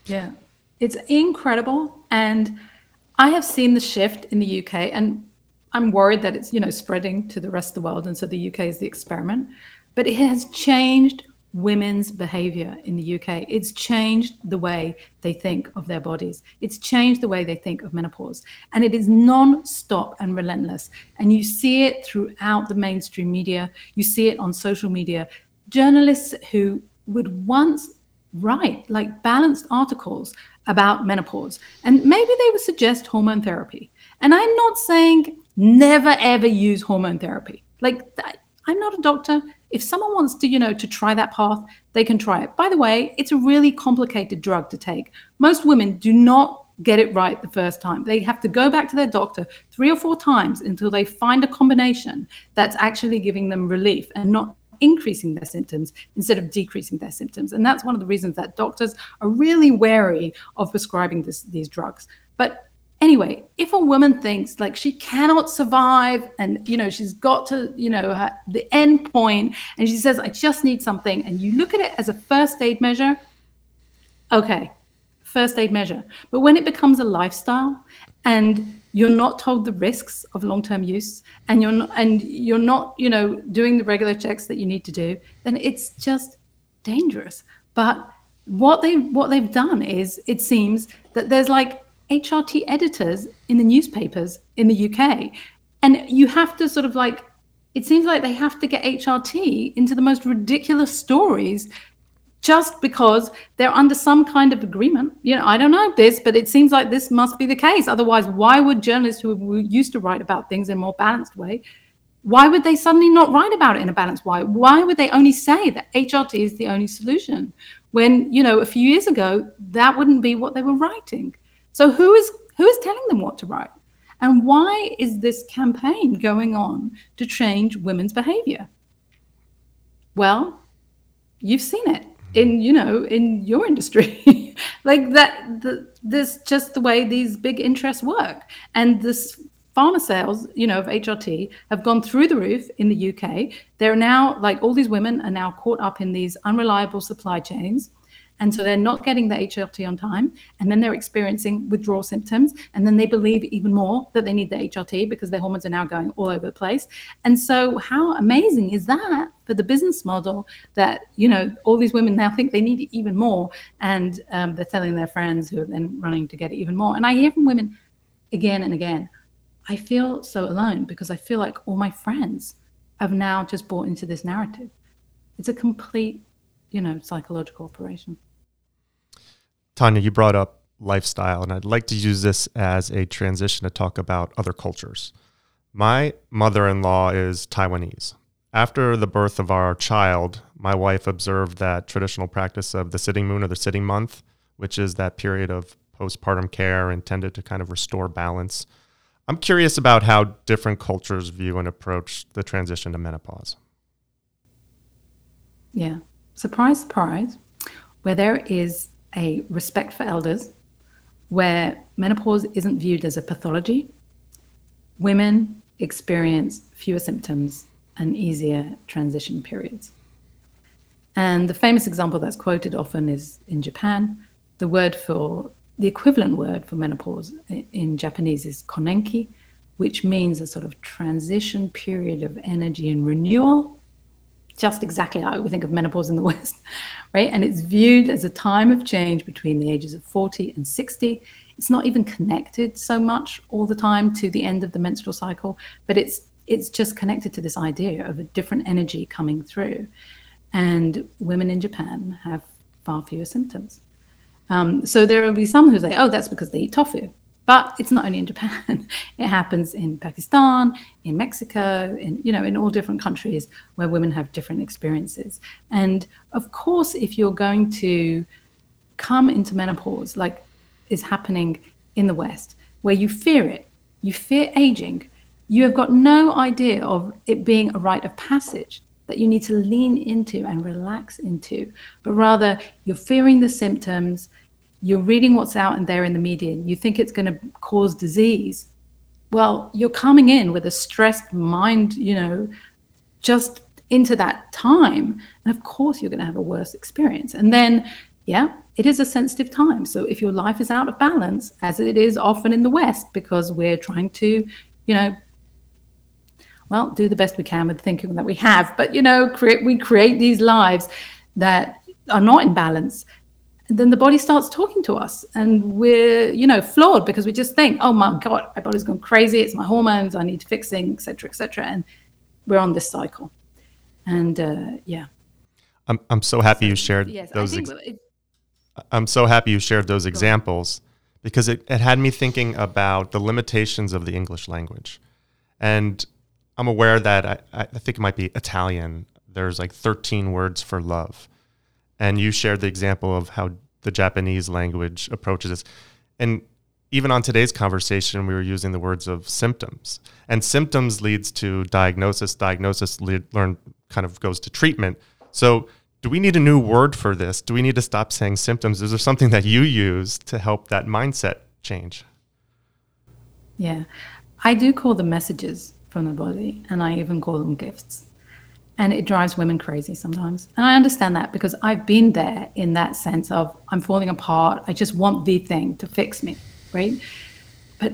Yeah. It's incredible and I have seen the shift in the UK and I'm worried that it's, you know, spreading to the rest of the world and so the UK is the experiment, but it has changed women's behavior in the UK. It's changed the way they think of their bodies. It's changed the way they think of menopause. And it is non stop and relentless. And you see it throughout the mainstream media, you see it on social media. Journalists who would once write like balanced articles about menopause, and maybe they would suggest hormone therapy. And I'm not saying never ever use hormone therapy. Like, I'm not a doctor if someone wants to, you know, to try that path, they can try it. By the way, it's a really complicated drug to take. Most women do not get it right the first time. They have to go back to their doctor three or four times until they find a combination that's actually giving them relief and not increasing their symptoms instead of decreasing their symptoms. And that's one of the reasons that doctors are really wary of prescribing this, these drugs. But anyway if a woman thinks like she cannot survive and you know she's got to you know her, the end point and she says i just need something and you look at it as a first aid measure okay first aid measure. But when it becomes a lifestyle and you're not told the risks of long-term use and you're not and you're not you know doing the regular checks that you need to do then it's just dangerous. But what they what they've done is it seems that there's like HRT editors in the newspapers in the UK. And you have to sort of like, it seems like they have to get HRT into the most ridiculous stories just because they're under some kind of agreement. You know, I don't know this, but it seems like this must be the case. Otherwise, why would journalists who used to write about things in a more balanced way, why would they suddenly not write about it in a balanced way? Why would they only say that HRT is the only solution? When, you know, a few years ago, that wouldn't be what they were writing. So who is who is telling them what to write? And why is this campaign going on to change women's behavior? Well, you've seen it in you know in your industry like that the, this just the way these big interests work and this pharma sales you know of hrt have gone through the roof in the uk they're now like all these women are now caught up in these unreliable supply chains and so they're not getting the HRT on time. And then they're experiencing withdrawal symptoms. And then they believe even more that they need the HRT because their hormones are now going all over the place. And so, how amazing is that for the business model that, you know, all these women now think they need it even more. And um, they're telling their friends who are then running to get it even more. And I hear from women again and again, I feel so alone because I feel like all my friends have now just bought into this narrative. It's a complete, you know, psychological operation. Tania, you brought up lifestyle, and I'd like to use this as a transition to talk about other cultures. My mother in law is Taiwanese. After the birth of our child, my wife observed that traditional practice of the sitting moon or the sitting month, which is that period of postpartum care intended to kind of restore balance. I'm curious about how different cultures view and approach the transition to menopause. Yeah. Surprise, surprise. Where there is a respect for elders, where menopause isn't viewed as a pathology. Women experience fewer symptoms and easier transition periods. And the famous example that's quoted often is in Japan. The word for the equivalent word for menopause in Japanese is konenki, which means a sort of transition period of energy and renewal just exactly how we think of menopause in the West, right? And it's viewed as a time of change between the ages of 40 and 60. It's not even connected so much all the time to the end of the menstrual cycle, but it's it's just connected to this idea of a different energy coming through. And women in Japan have far fewer symptoms. Um, so there will be some who say, oh, that's because they eat tofu. But it's not only in Japan. It happens in Pakistan, in Mexico, in you know, in all different countries where women have different experiences. And of course, if you're going to come into menopause, like is happening in the West, where you fear it, you fear aging, you have got no idea of it being a rite of passage that you need to lean into and relax into, but rather you're fearing the symptoms, you're reading what's out and there in the media, you think it's going to cause disease. Well, you're coming in with a stressed mind, you know, just into that time. And of course, you're going to have a worse experience. And then, yeah, it is a sensitive time. So if your life is out of balance, as it is often in the West, because we're trying to, you know, well, do the best we can with the thinking that we have, but you know, create we create these lives that are not in balance. Then the body starts talking to us, and we're you know flawed because we just think, oh my god, my body's gone crazy. It's my hormones. I need fixing, etc., etc. And we're on this cycle. And uh, yeah, I'm I'm so happy you shared yes, those. Ex- it, I'm so happy you shared those examples because it, it had me thinking about the limitations of the English language. And I'm aware that I, I think it might be Italian. There's like 13 words for love. And you shared the example of how the Japanese language approaches this. And even on today's conversation, we were using the words of symptoms. And symptoms leads to diagnosis. Diagnosis lead, learn kind of goes to treatment. So do we need a new word for this? Do we need to stop saying symptoms? Is there something that you use to help that mindset change? Yeah, I do call them messages from the body, and I even call them gifts. And it drives women crazy sometimes. And I understand that because I've been there in that sense of I'm falling apart. I just want the thing to fix me, right? But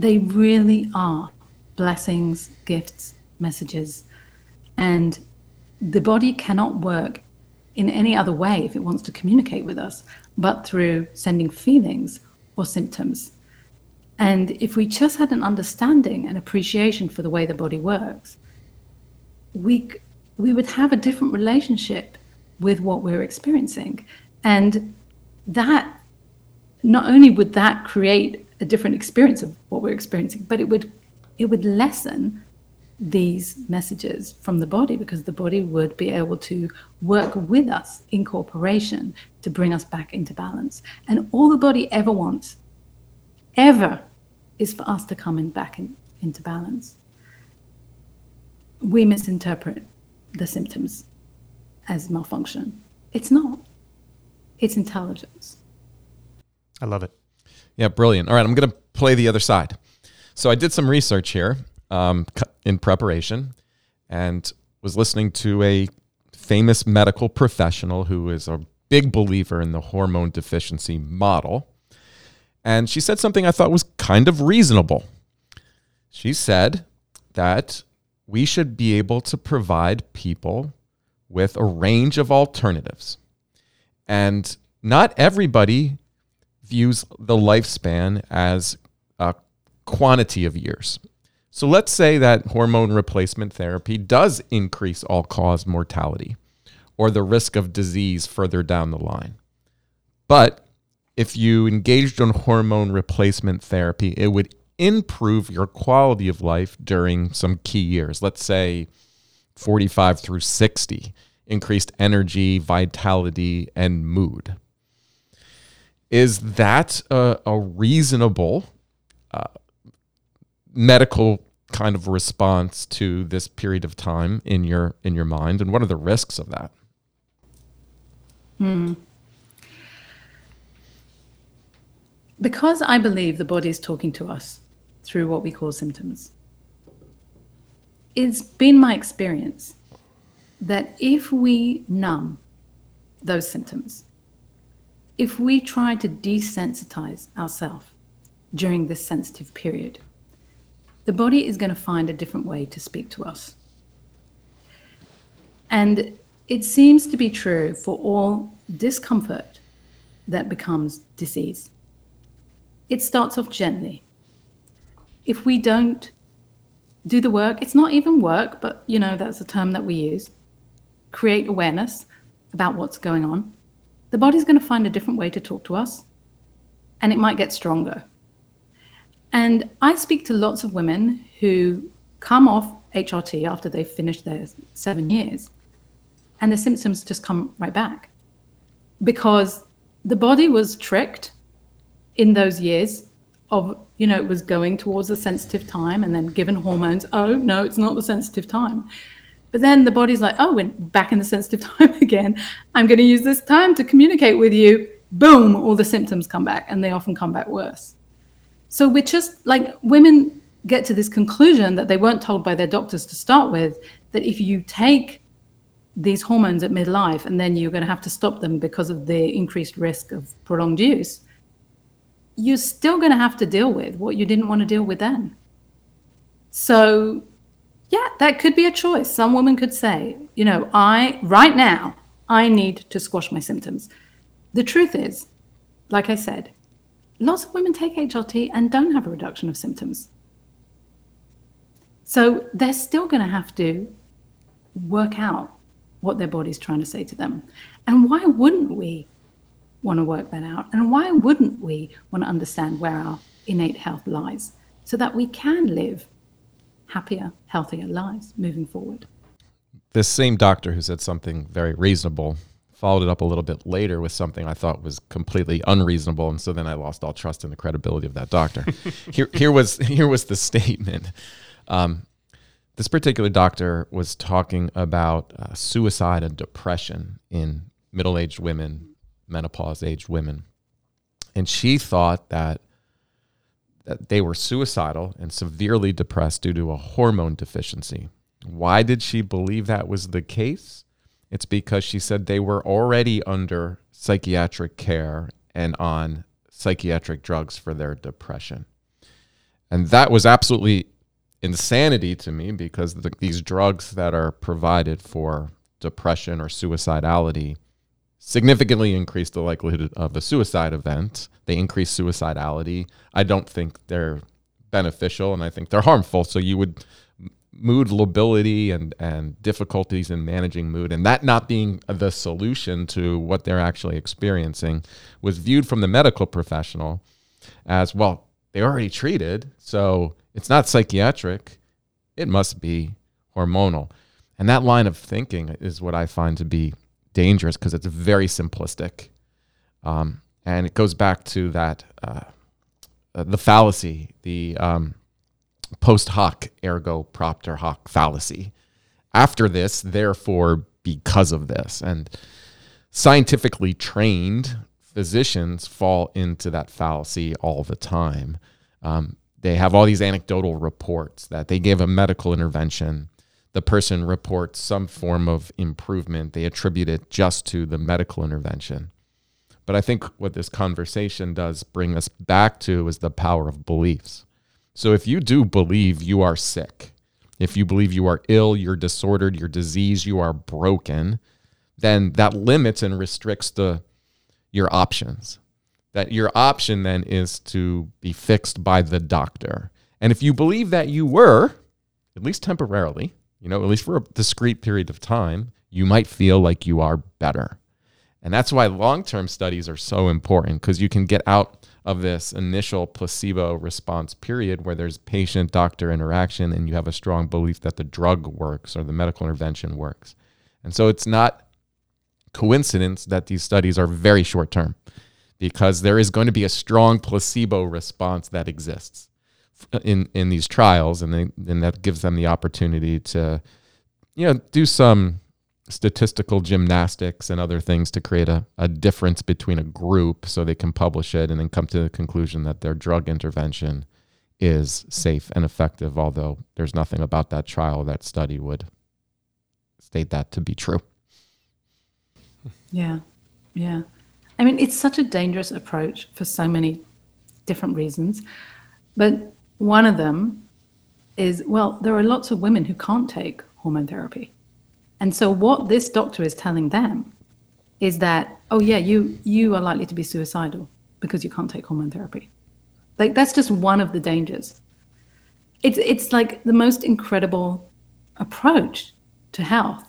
they really are blessings, gifts, messages. And the body cannot work in any other way if it wants to communicate with us but through sending feelings or symptoms. And if we just had an understanding and appreciation for the way the body works, we, we would have a different relationship with what we're experiencing. And that, not only would that create a different experience of what we're experiencing, but it would, it would lessen these messages from the body because the body would be able to work with us in cooperation to bring us back into balance. And all the body ever wants, ever is for us to come in back in, into balance. We misinterpret the symptoms as malfunction. It's not. It's intelligence. I love it. Yeah, brilliant. All right, I'm going to play the other side. So I did some research here um, in preparation and was listening to a famous medical professional who is a big believer in the hormone deficiency model. And she said something I thought was kind of reasonable. She said that we should be able to provide people with a range of alternatives. And not everybody views the lifespan as a quantity of years. So let's say that hormone replacement therapy does increase all cause mortality or the risk of disease further down the line. But if you engaged in hormone replacement therapy, it would improve your quality of life during some key years. Let's say 45 through 60, increased energy, vitality, and mood. Is that a, a reasonable uh, medical kind of response to this period of time in your in your mind, and what are the risks of that? Hmm. because I believe the body is talking to us through what we call symptoms, it's been my experience that if we numb those symptoms, if we try to desensitize ourselves during this sensitive period, the body is going to find a different way to speak to us. And it seems to be true for all discomfort that becomes disease it starts off gently. If we don't do the work, it's not even work, but you know, that's a term that we use. Create awareness about what's going on. The body's going to find a different way to talk to us, and it might get stronger. And I speak to lots of women who come off HRT after they've finished their seven years, and the symptoms just come right back because the body was tricked in those years of, you know, it was going towards the sensitive time and then given hormones, oh, no, it's not the sensitive time. But then the body's like, oh, we're back in the sensitive time again. I'm going to use this time to communicate with you. Boom, all the symptoms come back, and they often come back worse. So we're just like women get to this conclusion that they weren't told by their doctors to start with that if you take these hormones at midlife and then you're going to have to stop them because of the increased risk of prolonged use, you're still going to have to deal with what you didn't want to deal with then. So, yeah, that could be a choice. Some woman could say, you know, I, right now, I need to squash my symptoms. The truth is, like I said, lots of women take HRT and don't have a reduction of symptoms. So they're still going to have to work out what their body's trying to say to them. And why wouldn't we want to work that out? And why wouldn't we want to understand where our innate health lies so that we can live happier, healthier lives moving forward? This same doctor who said something very reasonable followed it up a little bit later with something I thought was completely unreasonable, and so then I lost all trust in the credibility of that doctor. here, here was here was the statement. Um, this particular doctor was talking about uh, suicide and depression in middle-aged women, menopause-aged women, and she thought that that they were suicidal and severely depressed due to a hormone deficiency. Why did she believe that was the case? It's because she said they were already under psychiatric care and on psychiatric drugs for their depression. And that was absolutely insanity to me because the, these drugs that are provided for depression or suicidality significantly increase the likelihood of a suicide event. They increase suicidality. I don't think they're beneficial and I think they're harmful. So you would mood lability and and difficulties in managing mood and that not being the solution to what they're actually experiencing was viewed from the medical professional as well they already treated so it's not psychiatric it must be hormonal and that line of thinking is what i find to be dangerous because it's very simplistic um, and it goes back to that uh, uh the fallacy the um, post hoc ergo propter hoc fallacy. After this, therefore, because of this. And scientifically trained physicians fall into that fallacy all the time. Um, they have all these anecdotal reports that they gave a medical intervention. The person reports some form of improvement. They attribute it just to the medical intervention. But I think what this conversation does bring us back to is the power of beliefs. So if you do believe you are sick, if you believe you are ill, you're disordered, you're diseased, you are broken, then that limits and restricts the your options. That your option then is to be fixed by the doctor. And if you believe that you were, at least temporarily, you know, at least for a discrete period of time, you might feel like you are better. And that's why long term studies are so important because you can get out of this initial placebo response period where there's patient doctor interaction and you have a strong belief that the drug works or the medical intervention works. And so it's not coincidence that these studies are very short term because there is going to be a strong placebo response that exists in in these trials and they, and that gives them the opportunity to you know do some statistical gymnastics and other things to create a, a difference between a group so they can publish it and then come to the conclusion that their drug intervention is safe and effective, although there's nothing about that trial that study would state that to be true. Yeah, yeah. I mean, it's such a dangerous approach for so many different reasons. But one of them is well, there are lots of women who can't take hormone therapy. And so what this doctor is telling them is that, oh yeah, you you are likely to be suicidal because you can't take hormone therapy. Like that's just one of the dangers. It's it's like the most incredible approach to health.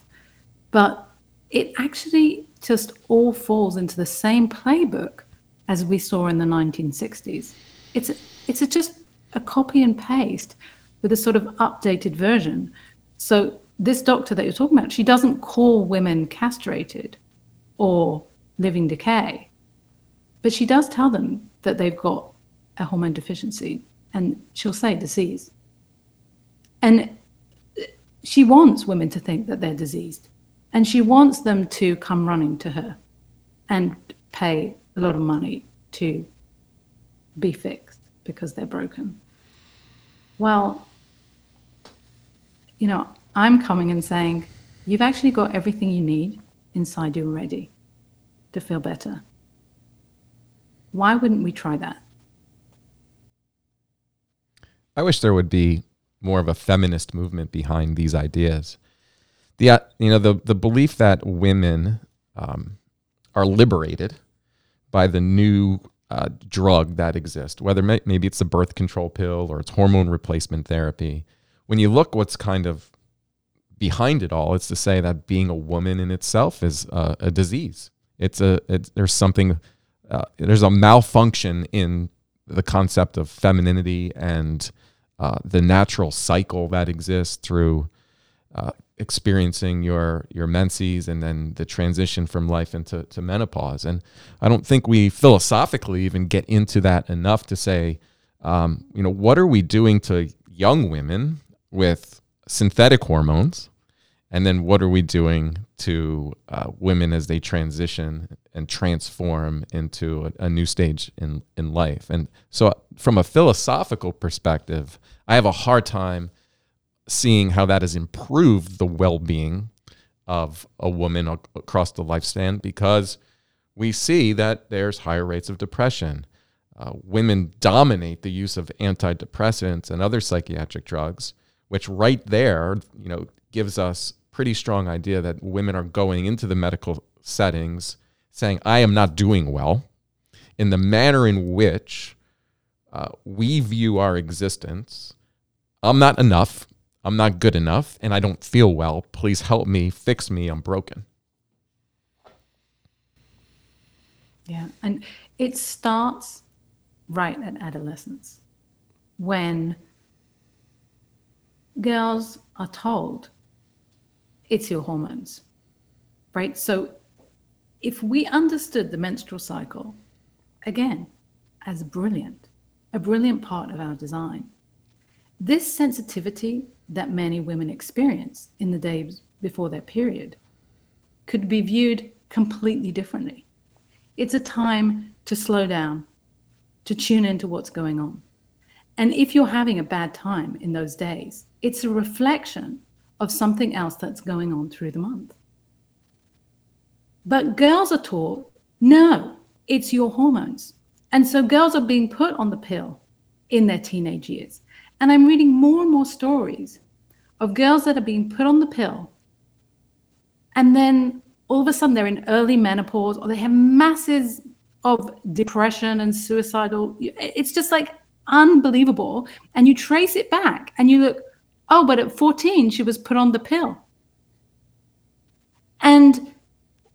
But it actually just all falls into the same playbook as we saw in the 1960s. It's it's a, just a copy and paste with a sort of updated version. So this doctor that you're talking about, she doesn't call women castrated or living decay, but she does tell them that they've got a hormone deficiency and she'll say disease. And she wants women to think that they're diseased and she wants them to come running to her and pay a lot of money to be fixed because they're broken. Well, you know, I'm coming and saying, you've actually got everything you need inside you already to feel better. Why wouldn't we try that? I wish there would be more of a feminist movement behind these ideas. The uh, you know the the belief that women um, are liberated by the new uh, drug that exists, whether may, maybe it's a birth control pill or it's hormone replacement therapy. When you look what's kind of behind it all, it's to say that being a woman in itself is a, a disease. It's a it's, there's something uh, there's a malfunction in the concept of femininity and uh, the natural cycle that exists through uh, experiencing your your menses and then the transition from life into to menopause. And I don't think we philosophically even get into that enough to say, um, you know, what are we doing to young women with synthetic hormones? And then what are we doing to uh, women as they transition and transform into a, a, new stage in, in life? And so, from a philosophical perspective, I have a hard time seeing how that has improved the well being of a woman across the lifespan because we see that there's higher rates of depression. Uh, women dominate the use of antidepressants and other psychiatric drugs, which right there, you know, gives us pretty strong idea that women are going into the medical settings saying, I am not doing well in the manner in which uh, we view our existence. I'm not enough. I'm not good enough. And I don't feel well. Please help me, fix me. I'm broken. Yeah. And it starts right at adolescence when girls are told it's your hormones, right? So if we understood the menstrual cycle, again, as brilliant, a brilliant part of our design, this sensitivity that many women experience in the days before their period could be viewed completely differently. It's a time to slow down, to tune into what's going on. And if you're having a bad time in those days, it's a reflection of something else that's going on through the month. But girls are taught no, it's your hormones. And so girls are being put on the pill in their teenage years. And I'm reading more and more stories of girls that are being put on the pill. And then all of a sudden they're in early menopause or they have masses of depression and suicidal. It's just like unbelievable. And you trace it back and you look, Oh, but at 14, she was put on the pill. And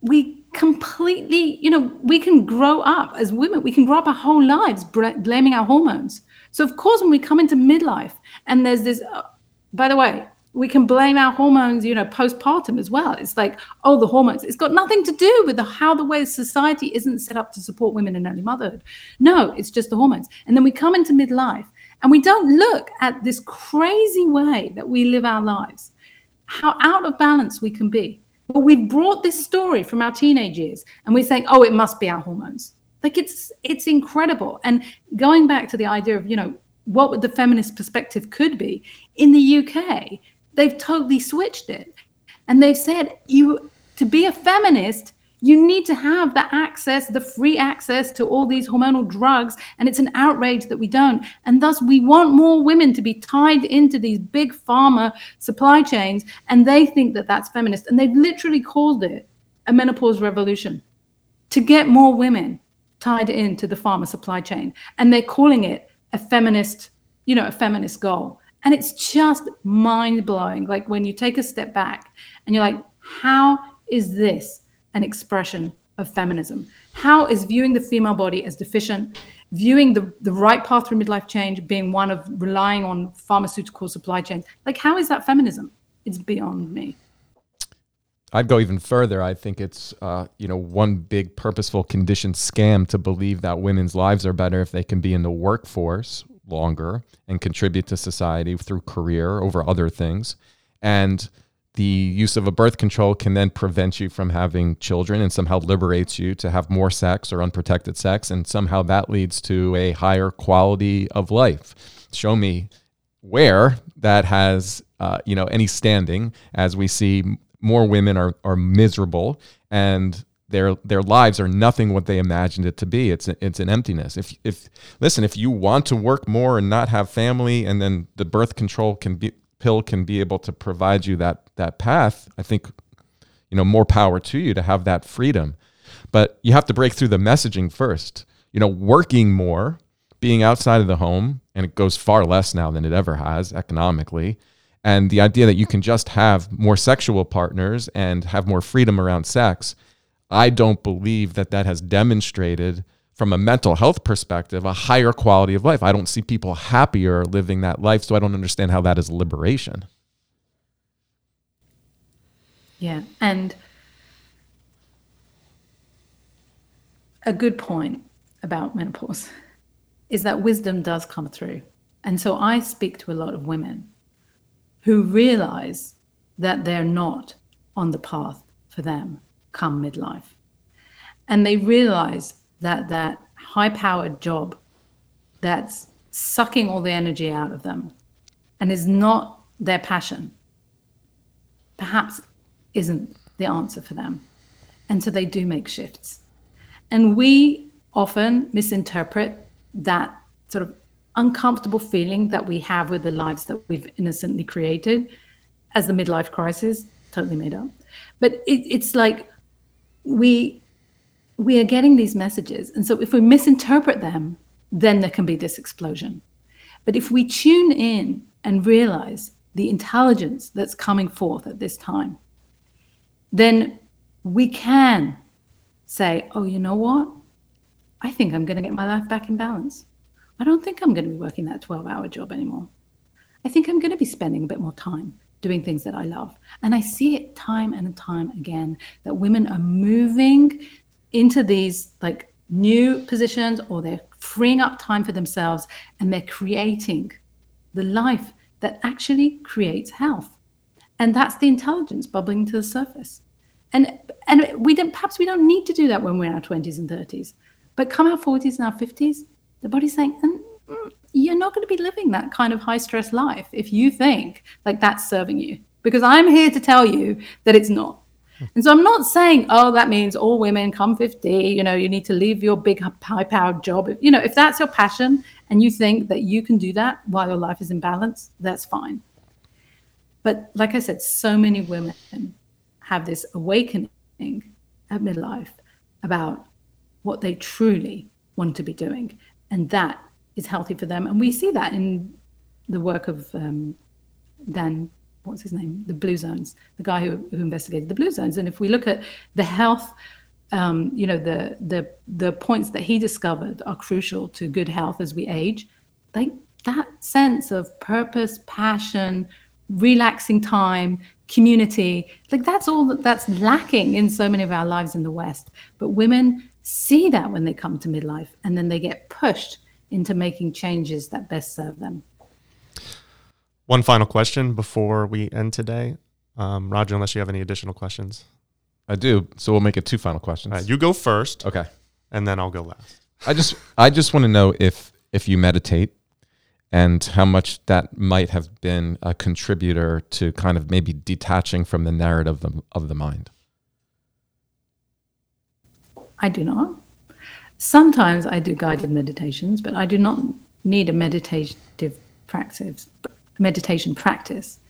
we completely, you know, we can grow up as women, we can grow up our whole lives blaming our hormones. So, of course, when we come into midlife and there's this, uh, by the way, we can blame our hormones, you know, postpartum as well. It's like, oh, the hormones. It's got nothing to do with the, how the way society isn't set up to support women in early motherhood. No, it's just the hormones. And then we come into midlife and we don't look at this crazy way that we live our lives, how out of balance we can be. But we've brought this story from our teenage years and we're saying, oh, it must be our hormones. Like it's it's incredible. And going back to the idea of, you know, what the feminist perspective could be, in the UK, they've totally switched it. And they've said you to be a feminist, you need to have the access, the free access to all these hormonal drugs. And it's an outrage that we don't. And thus, we want more women to be tied into these big pharma supply chains. And they think that that's feminist. And they've literally called it a menopause revolution to get more women tied into the pharma supply chain. And they're calling it a feminist, you know, a feminist goal. And it's just mind blowing. Like when you take a step back and you're like, how is this? an expression of feminism? How is viewing the female body as deficient, viewing the, the right path through midlife change being one of relying on pharmaceutical supply chains? Like, how is that feminism? It's beyond me. I'd go even further. I think it's uh, you know one big purposeful conditioned scam to believe that women's lives are better if they can be in the workforce longer and contribute to society through career over other things, and the use of a birth control can then prevent you from having children and somehow liberates you to have more sex or unprotected sex, and somehow that leads to a higher quality of life. Show me where that has uh, you know any standing as we see more women are are miserable and their their lives are nothing what they imagined it to be. It's a, it's an emptiness. If if listen, if you want to work more and not have family, and then the birth control can be pill can be able to provide you that that path, I think you know more power to you to have that freedom. But you have to break through the messaging first. You know, working more, being outside of the home, and it goes far less now than it ever has economically and the idea that you can just have more sexual partners and have more freedom around sex, I don't believe that that has demonstrated from a mental health perspective a higher quality of life. I don't see people happier living that life, so I don't understand how that is liberation. Yeah, and a good point about menopause is that wisdom does come through. And so I speak to a lot of women who realize that they're not on the path for them come midlife. And they realize that that high powered job that's sucking all the energy out of them and is not their passion perhaps isn't the answer for them. And so they do make shifts. And we often misinterpret that sort of uncomfortable feeling that we have with the lives that we've innocently created as the midlife crisis, totally made up. But it, it's like we we are getting these messages, and so if we misinterpret them, then there can be this explosion. But if we tune in and realize the intelligence that's coming forth at this time, then we can say, oh, you know what? I think I'm going to get my life back in balance. I don't think I'm going to be working that 12 hour job anymore. I think I'm going to be spending a bit more time doing things that I love. And I see it time and time again that women are moving into these like new positions or they're freeing up time for themselves and they're creating the life that actually creates health. And that's the intelligence bubbling to the surface. And and we don't perhaps we don't need to do that when we're in our 20s and 30s. But come our 40s and our 50s, the body's saying, mm, you're not going to be living that kind of high stress life if you think like that's serving you. Because I'm here to tell you that it's not. Hmm. And so I'm not saying, oh, that means all women come 50, you know, you need to leave your big high powered job. You know, if that's your passion and you think that you can do that while your life is in balance, that's fine. But like I said, so many women have this awakening at midlife about what they truly want to be doing and that is healthy for them. And we see that in the work of um, Dan, what's his name, the Blue Zones, the guy who, who investigated the Blue Zones. And if we look at the health, um, you know, the the the points that he discovered are crucial to good health as we age. Like that sense of purpose, passion, relaxing time, community, like that's all that that's lacking in so many of our lives in the West. But women see that when they come to midlife and then they get pushed into making changes that best serve them. One final question before we end today. Um, Roger, unless you have any additional questions. I do. So we'll make it two final questions. you go first. Okay. And then I'll go last. I just I just want to know if if you meditate and how much that might have been a contributor to kind of maybe detaching from the narrative of, of the mind. I do not. Sometimes I do guided meditations, but I do not need a meditative practice, meditation practice,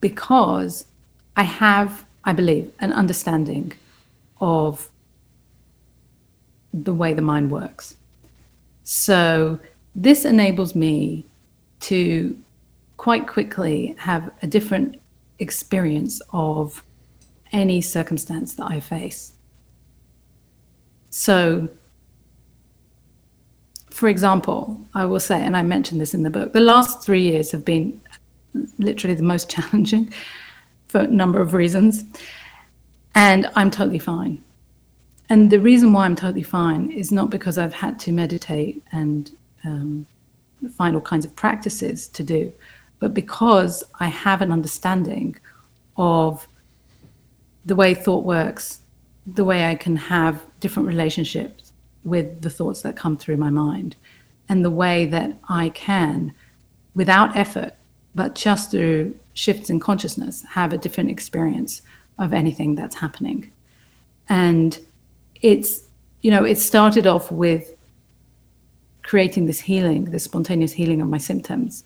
because I have, I believe, an understanding of the way the mind works. So this enables me to quite quickly have a different experience of any circumstance that I face. So, for example, I will say, and I mentioned this in the book, the last three years have been literally the most challenging for a number of reasons. And I'm totally fine. And the reason why I'm totally fine is not because I've had to meditate and um, find all kinds of practices to do, but because I have an understanding of the way thought works, the way I can have different relationships with the thoughts that come through my mind, and the way that I can, without effort, but just through shifts in consciousness, have a different experience of anything that's happening. And it's, you know, it started off with creating this healing, this spontaneous healing of my symptoms.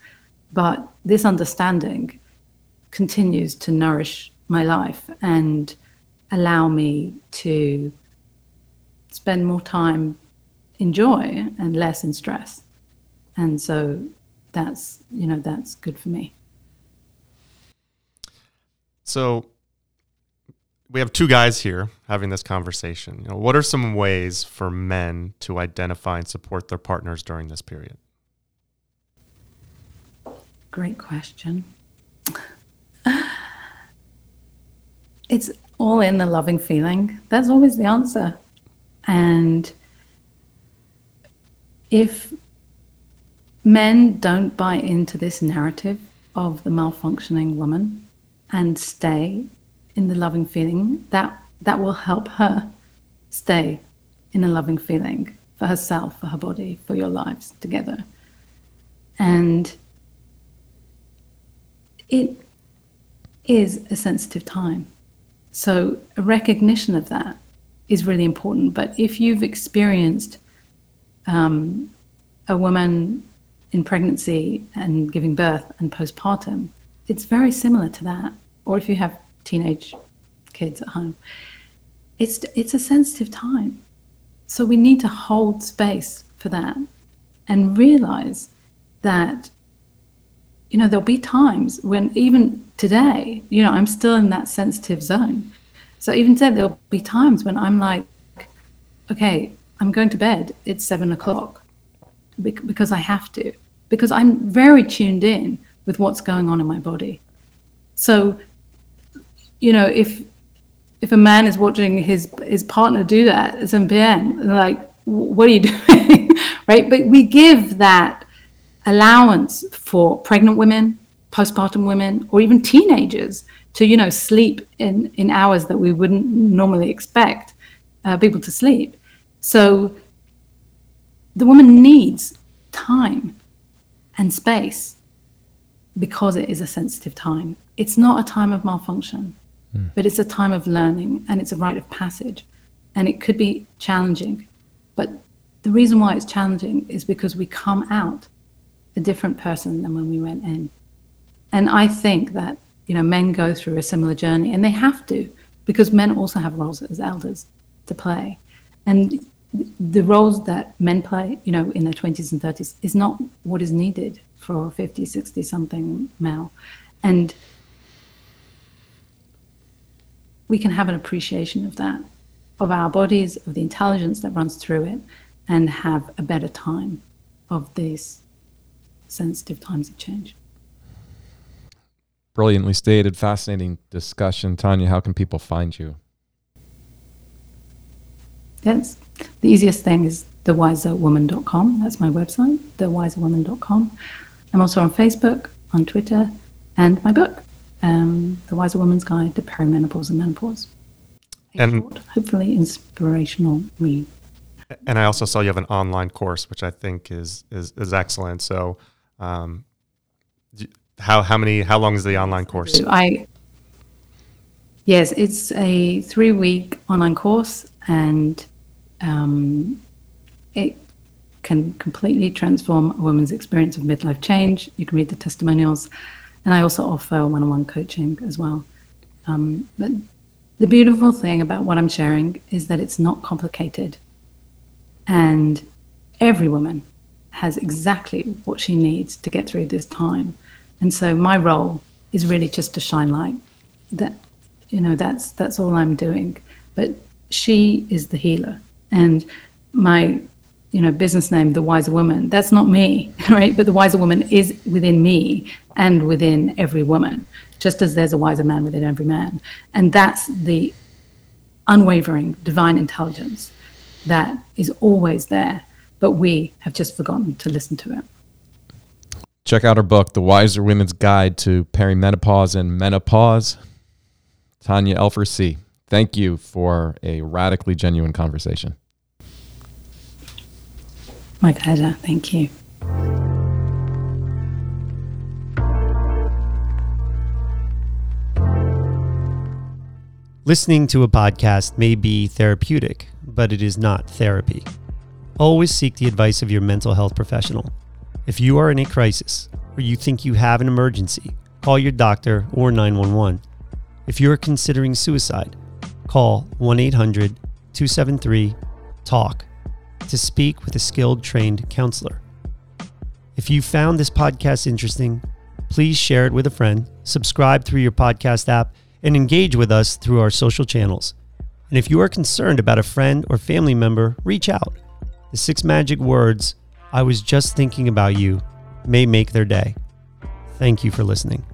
But this understanding continues to nourish my life and allow me to spend more time in joy and less in stress. And so that's, you know, that's good for me. So we have two guys here having this conversation. You know, what are some ways for men to identify and support their partners during this period? Great question. It's all in the loving feeling. That's always the answer. And if men don't buy into this narrative of the malfunctioning woman and stay in the loving feeling, that that will help her stay in a loving feeling for herself, for her body, for your lives together. And it is a sensitive time. So, a recognition of that is really important. But if you've experienced um, a woman in pregnancy and giving birth and postpartum, it's very similar to that. Or if you have teenage kids at home. It's, it's a sensitive time. So we need to hold space for that and realize that, you know, there'll be times when even today, you know, I'm still in that sensitive zone. So even today, there'll be times when I'm like, okay, I'm going to bed. It's seven o'clock because I have to, because I'm very tuned in with what's going on in my body. So you know, if if a man is watching his his partner do that at 7 p.m., like, what are you doing, right? But we give that allowance for pregnant women, postpartum women, or even teenagers to, you know, sleep in in hours that we wouldn't normally expect uh, people to sleep. So the woman needs time and space because it is a sensitive time. It's not a time of malfunction. Mm. But it's a time of learning and it's a rite of passage. And it could be challenging. But the reason why it's challenging is because we come out a different person than when we went in. And I think that, you know, men go through a similar journey and they have to because men also have roles as elders to play. And the roles that men play, you know, in their 20s and 30s is not what is needed for a 50, 60 something male. And we can have an appreciation of that, of our bodies, of the intelligence that runs through it, and have a better time of these sensitive times of change. Brilliantly stated, fascinating discussion. Tania, how can people find you? Yes, the easiest thing is thewiserwoman.com. That's my website, thewiserwoman.com. I'm also on Facebook, on Twitter, and my book, um, The Wiser Woman's Guide to Perimenopause and Menopause. and short, hopefully inspirational read. And I also saw you have an online course, which I think is is, is excellent. So, um, how how many how long is the online course? I yes, it's a three week online course, and um, it can completely transform a woman's experience of midlife change. You can read the testimonials. And I also offer one on one coaching as well. Um, but the beautiful thing about what I'm sharing is that it's not complicated. And every woman has exactly what she needs to get through this time. And so my role is really just to shine light. That you know, that's that's all I'm doing. But she is the healer. And my you know business name the wiser woman that's not me right but the wiser woman is within me and within every woman just as there's a wiser man within every man and that's the unwavering divine intelligence that is always there, but we have just forgotten to listen to it. Check out her book, The Wiser Women's Guide to Perimenopause and Menopause. Tania Elfersy thank you for a radically genuine conversation. My pleasure. Thank you. Listening to a podcast may be therapeutic, but it is not therapy. Always seek the advice of your mental health professional. If you are in a crisis or you think you have an emergency, call your doctor or 911. If you are considering suicide, call 1 800 273 TALK to speak with a skilled trained counselor. If you found this podcast interesting, please share it with a friend, subscribe through your podcast app, and engage with us through our social channels. And if you are concerned about a friend or family member, reach out. The six magic words, I was just thinking about you, may make their day. Thank you for listening.